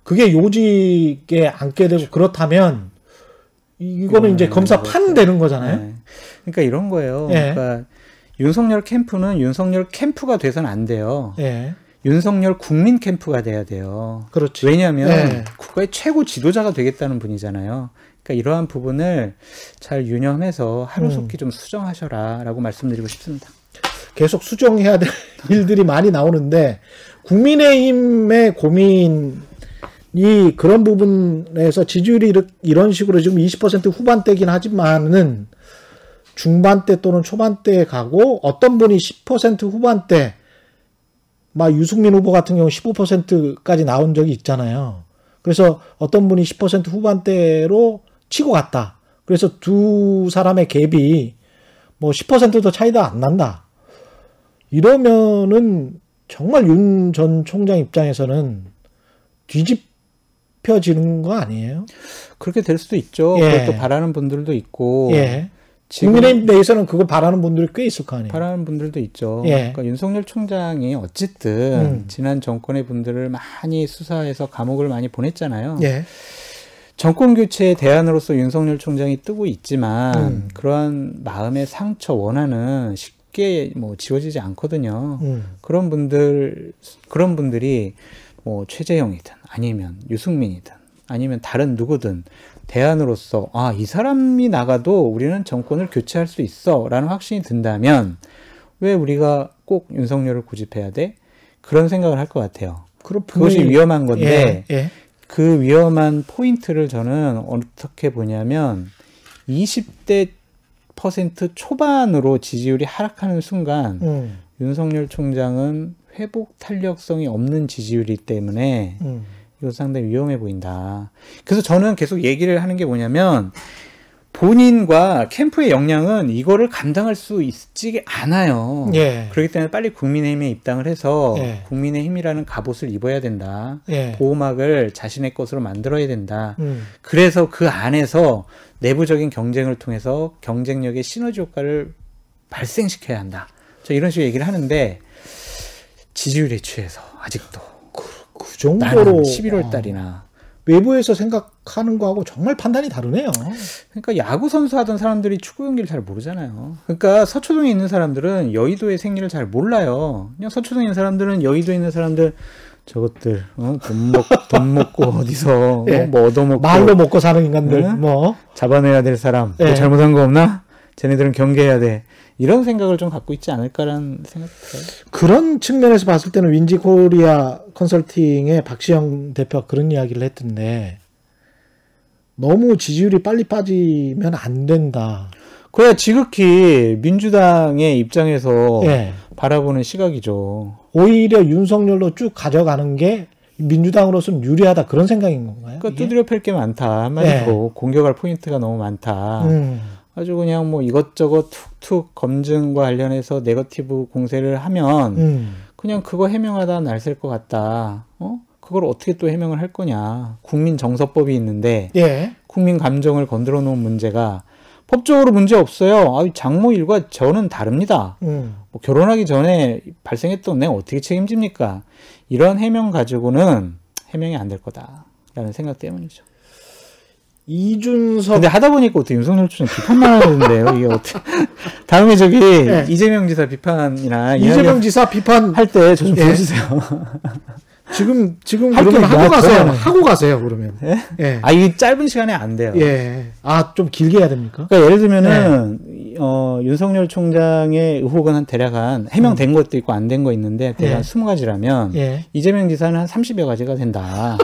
그게 요직에 앉게 되고 그렇다면 이거는 이제 네, 검사 네, 판 되는 거잖아요. 네. 그러니까 이런 거예요. 예. 그러니까 윤석열 캠프는 윤석열 캠프가 돼서는 안 돼요. 예. 윤석열 국민 캠프가 돼야 돼요. 그렇지. 왜냐하면 네. 국가의 최고 지도자가 되겠다는 분이잖아요. 그러니까 이러한 부분을 잘 유념해서 하루속히 음. 좀 수정하셔라라고 말씀드리고 싶습니다. 계속 수정해야 될 일들이 많이 나오는데 국민의힘의 고민 이 그런 부분에서 지지율이 이런 식으로 지금 20% 후반대긴 하지만은 중반대 또는 초반대에 가고 어떤 분이 10% 후반대 막 유승민 후보 같은 경우 15%까지 나온 적이 있잖아요. 그래서 어떤 분이 10% 후반대로 치고 갔다. 그래서 두 사람의 갭이 뭐 10%도 차이도 안 난다. 이러면은 정말 윤 전 총장 입장에서는 뒤집 혀지는 거 아니에요? 그렇게 될 수도 있죠. 예. 또 바라는 분들도 있고 예. 국민의힘 내에서는 그걸 바라는 분들이 꽤 있을 거 아니에요? 바라는 분들도 있죠. 예. 그러니까 윤석열 총장이 어쨌든 음. 지난 정권의 분들을 많이 수사해서 감옥을 많이 보냈잖아요. 예. 정권 교체의 대안으로서 윤석열 총장이 뜨고 있지만 음. 그러한 마음의 상처 원한은 쉽게 뭐 지워지지 않거든요. 음. 그런 분들 그런 분들이 뭐 최재형이든 아니면 유승민이든 아니면 다른 누구든 대안으로서 아, 이 사람이 나가도 우리는 정권을 교체할 수 있어 라는 확신이 든다면 왜 우리가 꼭 윤석열을 고집해야 돼? 그런 생각을 할 것 같아요. 그럼 그것이 위험한 건데 예, 예. 그 위험한 포인트를 저는 어떻게 보냐면 20대 퍼센트 초반으로 지지율이 하락하는 순간 음, 윤석열 총장은 회복 탄력성이 없는 지지율이기 때문에 음. 이거 상당히 위험해 보인다. 그래서 저는 계속 얘기를 하는 게 뭐냐면 본인과 캠프의 역량은 이거를 감당할 수 있지 않아요. 예. 그렇기 때문에 빨리 국민의힘에 입당을 해서 예. 국민의힘이라는 갑옷을 입어야 된다. 예. 보호막을 자신의 것으로 만들어야 된다. 음. 그래서 그 안에서 내부적인 경쟁을 통해서 경쟁력의 시너지 효과를 발생시켜야 한다. 저 이런 식으로 얘기를 하는데 지지율에 취해서 아직도 그 정도로 나는 11월 어, 달이나 외부에서 생각하는 거하고 정말 판단이 다르네요. 그러니까 야구 선수 하던 사람들이 축구 경기를 잘 모르잖아요. 그러니까 서초동에 있는 사람들은 여의도의 생리를 잘 몰라요. 그냥 서초동에 있는 사람들은 여의도에 있는 사람들 저것들 어? 돈, 먹, 돈 먹고 어디서 예. 어? 뭐 얻어먹고 말로 먹고 사는 인간들 네? 뭐 잡아내야 될 사람 뭐 예. 잘못한 거 없나? 쟤네들은 경계해야 돼. 이런 생각을 좀 갖고 있지 않을까라는 생각 들어요. 그런 측면에서 봤을 때는 윈지 코리아 컨설팅의 박시영 대표가 그런 이야기를 했던데 너무 지지율이 빨리 빠지면 안 된다. 그래야 지극히 민주당의 입장에서 예. 바라보는 시각이죠. 오히려 윤석열로 쭉 가져가는 게 민주당으로서는 유리하다 그런 생각인 건가요? 그러니까? 두드려 팰 게 많다 한마디로 공격할 포인트가 너무 많다. 음, 아주 그냥 뭐 이것저것 툭툭 검증과 관련해서 네거티브 공세를 하면 음, 그냥 그거 해명하다 날셀 것 같다. 어? 그걸 어떻게 또 해명을 할 거냐. 국민 정서법이 있는데 예, 국민 감정을 건드려 놓은 문제가 법적으로 문제 없어요. 아, 장모 일과 저는 다릅니다. 음, 뭐 결혼하기 전에 발생했던 내가 어떻게 책임집니까? 이런 해명 가지고는 해명이 안 될 거다라는 생각 때문이죠. 이준석 근데 하다 보니까 어떻게 윤석열 총장 비판만 하는데요. 이게 어떻게 다음에 저기 네. 이재명 지사 비판이나 이재명 지사 비판 할 때 저좀 예. 보여주세요. 지금 지금 그러면 하고 가세요. 많아요. 하고 가세요. 그러면 예? 예, 아 이게 짧은 시간에 안 돼요. 예, 아 좀 길게 해야 됩니까? 그러니까 예를 들면은 어, 윤석열 총장의 의혹은 한 대략 한 해명된 것도 있고 안 된 거 있는데 대략 예. 한 20가지라면 예, 이재명 지사는 한 30여 가지가 된다.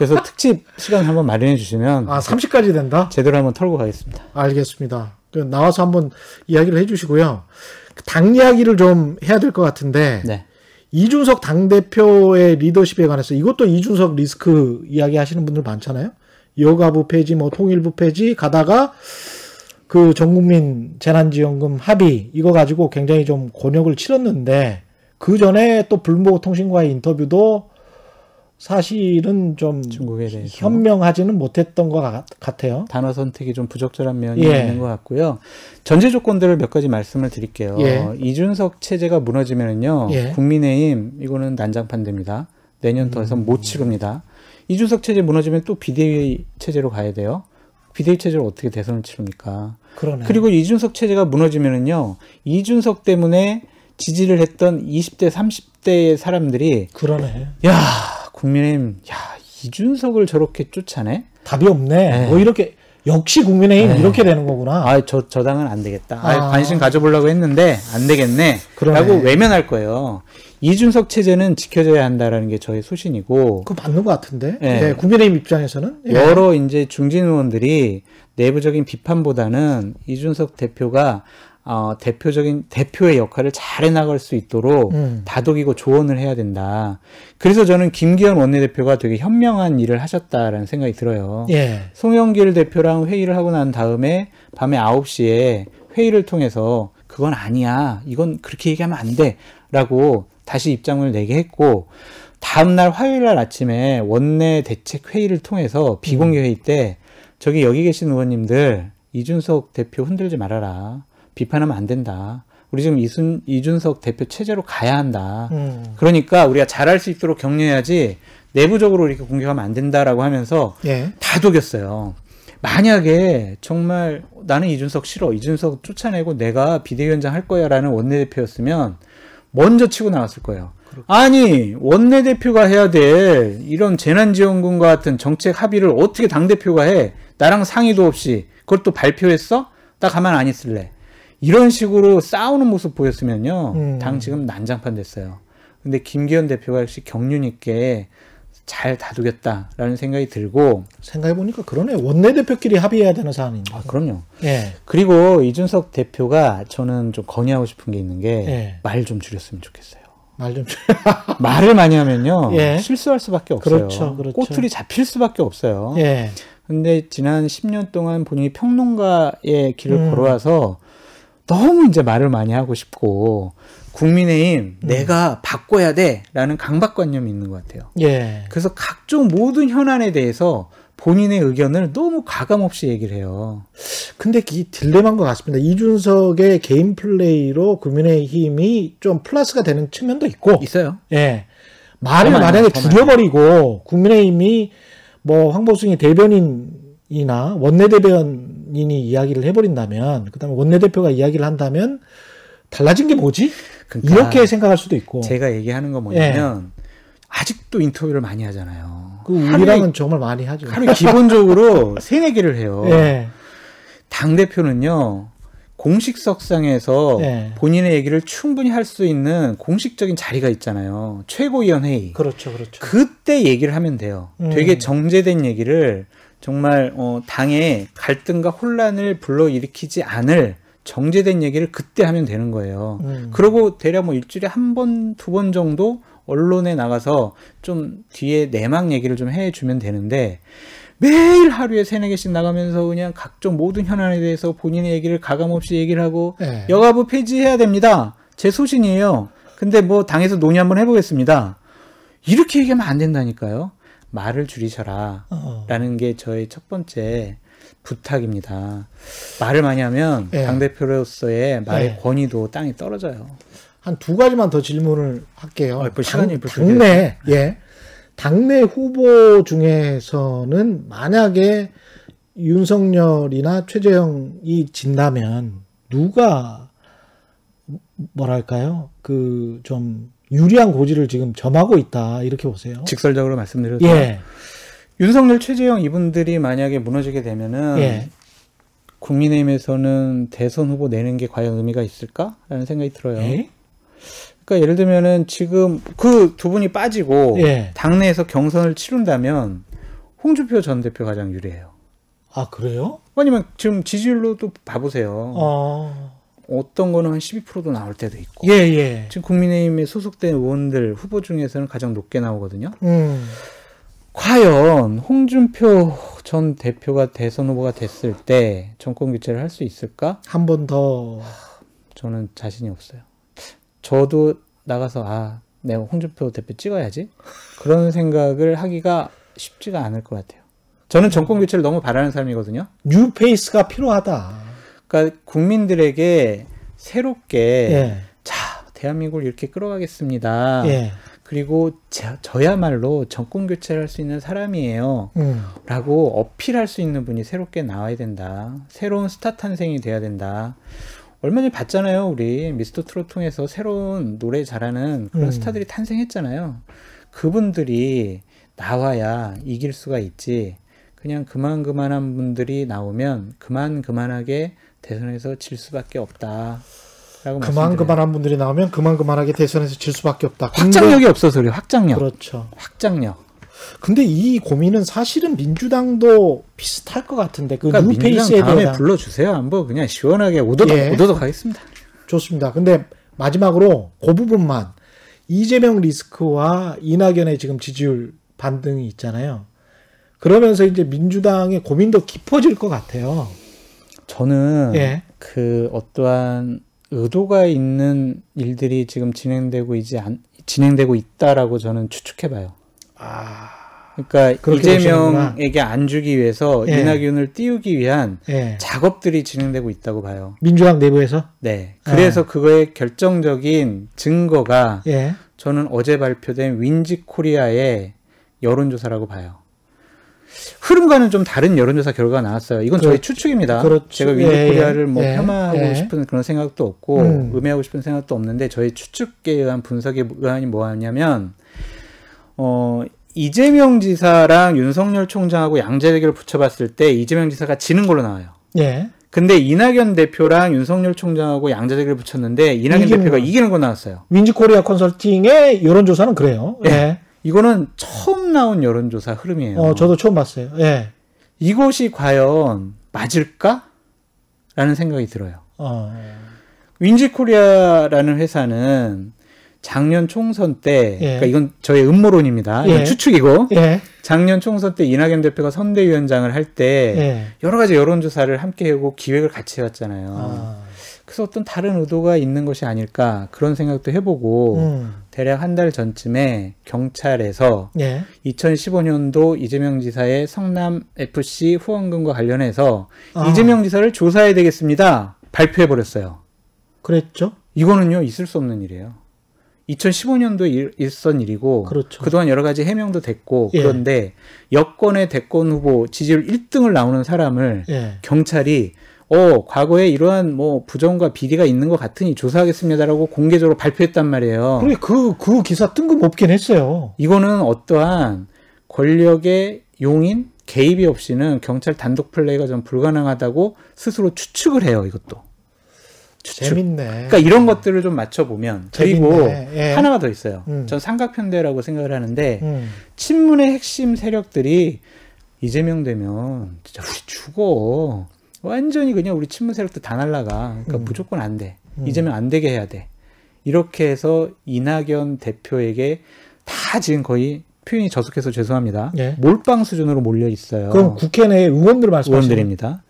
그래서 특집 시간 한번 마련해 주시면 아 30까지 된다. 제대로 한번 털고 가겠습니다. 알겠습니다. 그 나와서 한번 이야기를 해주시고요. 당 이야기를 좀 해야 될 것 같은데 네. 이준석 당 대표의 리더십에 관해서 이것도 이준석 리스크 이야기 하시는 분들 많잖아요. 여가부 폐지, 뭐 통일부 폐지 가다가 그 전국민 재난지원금 합의 이거 가지고 굉장히 좀 곤욕을 치렀는데 그 전에 또 불모 통신과의 인터뷰도 사실은 좀 중국에 대해서 현명하지는 못했던 것 같- 같아요. 단어 선택이 좀 부적절한 면이 예. 있는 것 같고요. 전제 조건들을 몇 가지 말씀을 드릴게요. 예. 이준석 체제가 무너지면은요, 예. 국민의힘 이거는 난장판 됩니다. 내년 더 이상 음. 못 치릅니다. 이준석 체제 무너지면 또 비대위 체제로 가야 돼요. 비대위 체제로 어떻게 대선을 치릅니까? 그러네. 그리고 이준석 체제가 무너지면은요, 이준석 때문에 지지를 했던 20대, 30대의 사람들이 그러네. 야 국민의힘 야 이준석을 저렇게 쫓아내? 답이 없네. 네. 뭐 이렇게 역시 국민의힘 네. 이렇게 되는 거구나. 아, 저, 저 당은 안 되겠다. 아, 아. 관심 가져보려고 했는데, 안 되겠네. 그러네. 라고 외면할 거예요. 이준석 체제는 지켜져야 한다라는 게 저의 소신이고, 그거 맞는 것 같은데. 예. 예, 국민의힘 입장에서는 예. 여러 이제 중진 의원들이 내부적인 비판보다는 이준석 대표가 어, 대표적인 대표의 역할을 잘 해나갈 수 있도록 음. 다독이고 조언을 해야 된다. 그래서 저는 김기현 원내대표가 되게 현명한 일을 하셨다라는 생각이 들어요. 예. 송영길 대표랑 회의를 하고 난 다음에 밤에 9시에 회의를 통해서 그건 아니야. 이건 그렇게 얘기하면 안 돼. 라고 다시 입장을 내게 했고, 다음날 화요일 날 아침에 원내 대책 회의를 통해서 비공개 회의 때, 저기 여기 계신 의원님들, 이준석 대표 흔들지 말아라. 비판하면 안 된다. 우리 지금 이순, 이준석 대표 체제로 가야 한다. 음. 그러니까 우리가 잘할 수 있도록 격려해야지 내부적으로 이렇게 공격하면 안 된다라고 하면서 예. 다 독였어요. 만약에 정말 나는 이준석 싫어. 이준석 쫓아내고 내가 비대위원장 할 거야 라는 원내대표였으면 먼저 치고 나왔을 거예요. 아니, 원내대표가 해야 될 이런 재난지원금과 같은 정책 합의를 어떻게 당대표가 해? 나랑 상의도 없이 그걸 또 발표했어? 나 가만 안 있을래. 이런 식으로 싸우는 모습 보였으면요. 음. 당 지금 난장판 됐어요. 근데 김기현 대표가 역시 경륜 있게 잘 다루겠다라는 생각이 들고 생각해 보니까 그러네. 원내 대표끼리 합의해야 되는 사안인데. 아, 그럼요. 예. 그리고 이준석 대표가 저는 좀 건의하고 싶은 게 있는 게말 예. 좀 줄였으면 좋겠어요. 말 좀. 말을 많이 하면요 예. 실수할 수밖에 없어요. 그렇죠, 그렇죠. 꼬투리 잡힐 수밖에 없어요. 예. 근데 지난 10년 동안 본인이 평론가의 길을 음. 걸어와서 너무 이제 말을 많이 하고 싶고 국민의힘 음. 내가 바꿔야 돼라는 강박관념이 있는 것 같아요. 예. 그래서 각종 모든 현안에 대해서 본인의 의견을 너무 가감 없이 얘기를 해요. 근데 이 딜레마인 것 같습니다. 이준석의 개인 플레이로 국민의힘이 좀 플러스가 되는 측면도 있고, 있어요. 예. 말을 만약에. 줄여버리고 국민의힘이 뭐 황보승이 대변인이나 원내대변 인이 이야기를 해버린다면, 그 다음에 원내대표가 이야기를 한다면 달라진 게 뭐지? 그러니까 이렇게 생각할 수도 있고. 제가 얘기하는 건 뭐냐면 아직도 인터뷰를 많이 하잖아요. 그 우리랑은 정말 많이 하죠. 하루에 기본적으로 세네 개를 해요. 예. 당 대표는요 공식석상에서 예. 본인의 얘기를 충분히 할 수 있는 공식적인 자리가 있잖아요. 최고위원 회의. 그렇죠, 그렇죠. 그때 얘기를 하면 돼요. 음. 되게 정제된 얘기를 정말 어, 당에 갈등과 혼란을 불러일으키지 않을 정제된 얘기를 그때 하면 되는 거예요. 음. 그러고 대략 뭐 일주일에 한 번, 두 번 정도 언론에 나가서 좀 뒤에 내막 얘기를 좀 해주면 되는데 매일 하루에 세네 개씩 나가면서 그냥 각종 모든 현안에 대해서 본인의 얘기를 가감없이 얘기를 하고 예. 여가부 폐지해야 됩니다. 제 소신이에요. 근데 뭐 당에서 논의 한번 해보겠습니다. 이렇게 얘기하면 안 된다니까요. 말을 줄이셔라. 어. 라는 게 저의 첫 번째 부탁입니다. 말을 많이 하면 예. 당대표로서의 말의 예. 권위도 땅에 떨어져요. 한 두 가지만 더 질문을 할게요. 아, 시간이 당, 벌써 당내 예 당내 후보 중에서는 만약에 윤석열이나 최재형이 진다면 누가 뭐랄까요 그 좀 유리한 고지를 지금 점하고 있다 이렇게 보세요. 직설적으로 말씀드려도 예, 윤석열, 최재형 이분들이 만약에 무너지게 되면은 예, 국민의힘에서는 대선 후보 내는 게 과연 의미가 있을까라는 생각이 들어요. 예, 그러니까 예를 들면은 지금 그 두 분이 빠지고 예. 당내에서 경선을 치른다면 홍준표 전 대표 가장 유리해요. 아 그래요? 아니면 지금 지지율로도 봐보세요. 어, 어떤 거는 한 12%도 나올 때도 있고. 예, 예. 지금 국민의힘에 소속된 의원들 후보 중에서는 가장 높게 나오거든요. 음, 과연 홍준표 전 대표가 대선 후보가 됐을 때 정권 교체를 할 수 있을까? 한 번 더 저는 자신이 없어요. 저도 나가서 아, 내가 홍준표 대표 찍어야지. 그런 생각을 하기가 쉽지가 않을 것 같아요. 저는 정권 교체를 너무 바라는 사람이거든요. 뉴페이스가 필요하다. 그러니까 국민들에게 새롭게 예, 자, 대한민국을 이렇게 끌어가겠습니다. 예, 그리고 저, 저야말로 정권 교체를 할 수 있는 사람이에요. 음, 라고 어필할 수 있는 분이 새롭게 나와야 된다. 새로운 스타 탄생이 돼야 된다. 얼마 전에 봤잖아요. 우리 미스터 트롯 통해서 새로운 노래 잘하는 그런 음. 스타들이 탄생했잖아요. 그분들이 나와야 이길 수가 있지. 그냥 그만 그만한 분들이 나오면 그만 그만하게 대선에서 질 수밖에 없다. 그만. 그만한 분들이 나오면 그만 그만하게 대선에서 질 수밖에 없다. 확장력이 없어서 그래요. 확장력. 그렇죠. 확장력. 근데 이 고민은 사실은 민주당도 비슷할 것 같은데 그 그러니까 뉴페이스에 다음에 대한 불러주세요. 한번 그냥 시원하게 오도독 예. 오도독 하겠습니다. 좋습니다. 근데 마지막으로 그 부분만 이재명 리스크와 이낙연의 지금 지지율 반등이 있잖아요. 그러면서 이제 민주당의 고민도 깊어질 것 같아요. 저는 예. 그 어떠한 의도가 있는 일들이 지금 진행되고 있지 않, 진행되고 있다라고 저는 추측해봐요. 아, 그러니까 이재명에게 안 주기 위해서 예. 이낙연을 띄우기 위한 예. 작업들이 진행되고 있다고 봐요. 민주당 내부에서 네. 그래서 그거의 결정적인 증거가 예. 저는 어제 발표된 윈지 코리아의 여론조사라고 봐요. 흐름과는 좀 다른 여론조사 결과가 나왔어요. 이건 저희 그렇- 추측입니다. 그렇죠. 제가 윈지 예, 코리아를 뭐 예, 폄하하고 예. 싶은 그런 생각도 없고 음. 음해하고 싶은 생각도 없는데 저희 추측에 의한 분석에 의한이 뭐냐면 어 이재명 지사랑 윤석열 총장하고 양자 대결을 붙여봤을 때 이재명 지사가 지는 걸로 나와요. 예. 근데 이낙연 대표랑 윤석열 총장하고 양자 대결을 붙였는데 이낙연 이기는 대표가 거. 이기는 거 나왔어요. 윈지코리아 컨설팅의 여론조사는 그래요. 예. 이거는 처음 나온 여론조사 흐름이에요. 어, 저도 처음 봤어요. 예. 이것이 과연 맞을까? 라는 생각이 들어요. 어. 윈지 코리아라는 회사는 작년 총선 때, 예. 그러니까 이건 저의 음모론입니다. 이건 예. 추측이고, 예. 작년 총선 때 이낙연 대표가 선대위원장을 할때 예. 여러 가지 여론조사를 함께 하고 기획을 같이 해왔잖아요. 아. 그래서 어떤 다른 의도가 있는 것이 아닐까 그런 생각도 해보고 음. 대략 한 달 전쯤에 경찰에서 예. 2015년도 이재명 지사의 성남 FC 후원금과 관련해서 아. 이재명 지사를 조사해야 되겠습니다. 발표해 버렸어요. 그랬죠? 이거는요 있을 수 없는 일이에요. 2015년도에 일, 있었던 일이고 그렇죠. 그동안 여러 가지 해명도 됐고 예. 그런데 여권의 대권 후보 지지율 1등을 나오는 사람을 예. 경찰이 어 과거에 이러한 뭐 부정과 비리가 있는 것 같으니 조사하겠습니다라고 공개적으로 발표했단 말이에요. 그래 그, 그 기사 뜬금없긴 했어요. 이거는 어떠한 권력의 용인 개입이 없이는 경찰 단독 플레이가 좀 불가능하다고 스스로 추측을 해요. 이것도 추측. 재밌네. 그러니까 이런 것들을 좀 맞춰보면 그리고 재밌네. 예. 하나가 더 있어요. 음. 전 삼각편대라고 생각을 하는데 음. 친문의 핵심 세력들이 이재명 되면 진짜 우리 죽어. 완전히 그냥 우리 친문 세력들 다 날라가. 그러니까 음. 무조건 안 돼. 음. 이재명 안 되게 해야 돼. 이렇게 해서 이낙연 대표에게 다 지금 거의 표현이 저속해서 죄송합니다. 예. 몰빵 수준으로 몰려 있어요. 그럼 국회 내 의원들 말씀하시는 의원들입니다.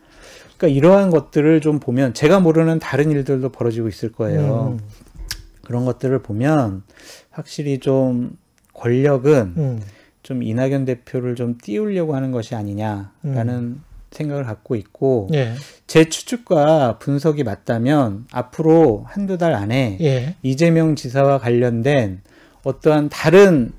그러니까 이러한 것들을 좀 보면 제가 모르는 다른 일들도 벌어지고 있을 거예요. 음. 그런 것들을 보면 확실히 좀 권력은 음. 좀 이낙연 대표를 좀 띄우려고 하는 것이 아니냐라는 생각을 갖고 있고 예. 제 추측과 분석이 맞다면 앞으로 한두 달 안에 예. 이재명 지사와 관련된 어떠한 다른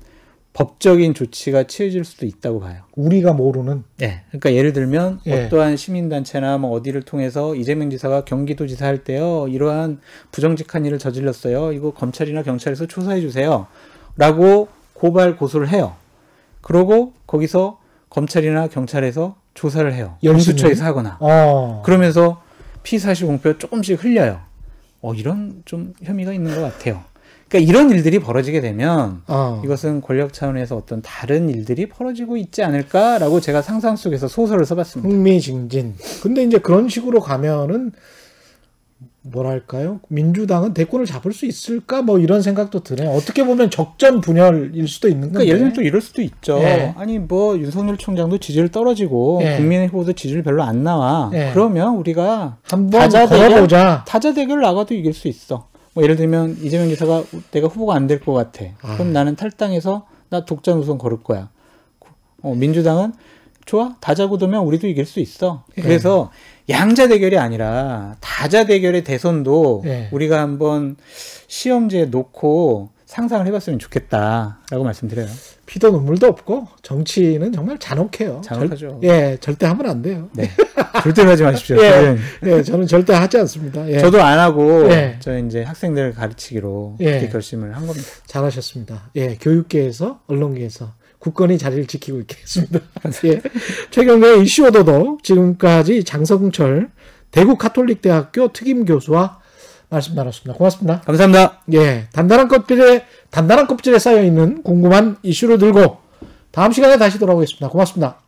법적인 조치가 취해질 수도 있다고 봐요. 우리가 모르는 예. 그러니까 예를 들면 예. 어떠한 시민단체나 뭐 어디를 통해서 이재명 지사가 경기도지사 할 때요 이러한 부정직한 일을 저질렀어요. 이거 검찰이나 경찰에서 조사해 주세요. 라고 고발 고소를 해요. 그러고 거기서 검찰이나 경찰에서 조사를 해요. 영수처에서 하거나. 어. 그러면서 피사실 공표 조금씩 흘려요. 어 이런 좀 혐의가 있는 것 같아요. 그러니까 이런 일들이 벌어지게 되면 어. 이것은 권력 차원에서 어떤 다른 일들이 벌어지고 있지 않을까라고 제가 상상 속에서 소설을 써봤습니다. 흥미진진. 근데 이제 그런 식으로 가면은 뭐랄까요? 민주당은 대권을 잡을 수 있을까? 뭐 이런 생각도 드네요. 어떻게 보면 적전 분열일 수도 있는 건데. 그러니까 예를 들면 또 이럴 수도 있죠. 예. 아니 뭐 윤석열 총장도 지지율 떨어지고 예. 국민의 후보도 지지율 별로 안 나와. 예. 그러면 우리가 한번 다자 걸어보자. 타자 대결 나가도 이길 수 있어. 뭐 예를 들면 이재명 기사가 내가 후보가 안 될 것 같아. 아. 그럼 나는 탈당해서 나 독자 노선 걸을 거야. 어, 민주당은 좋아 다자 구도면 우리도 이길 수 있어. 예. 그래서 양자 대결이 아니라 다자 대결의 대선도 예. 우리가 한번 시험지에 놓고 상상을 해봤으면 좋겠다라고 말씀드려요. 피도 눈물도 없고 정치는 정말 잔혹해요. 잔혹하죠. 절, 예, 절대 하면 안 돼요. 네, 절대로 하지 마십시오. 예. 저는, 예, 저는 절대 하지 않습니다. 예, 저도 안 하고 예. 저 이제 학생들 가르치기로 예. 그렇게 결심을 한 겁니다. 잘하셨습니다. 예, 교육계에서 언론계에서 굳건히 자리를 지키고 있겠습니다. 예, 최경의 이슈 오더도 지금까지 장성철 대구 카톨릭대학교 특임 교수와 말씀 나눴습니다. 고맙습니다. 감사합니다. 예, 단단한 껍질에 단단한 껍질에 쌓여 있는 궁금한 이슈를 들고 다음 시간에 다시 돌아오겠습니다. 고맙습니다.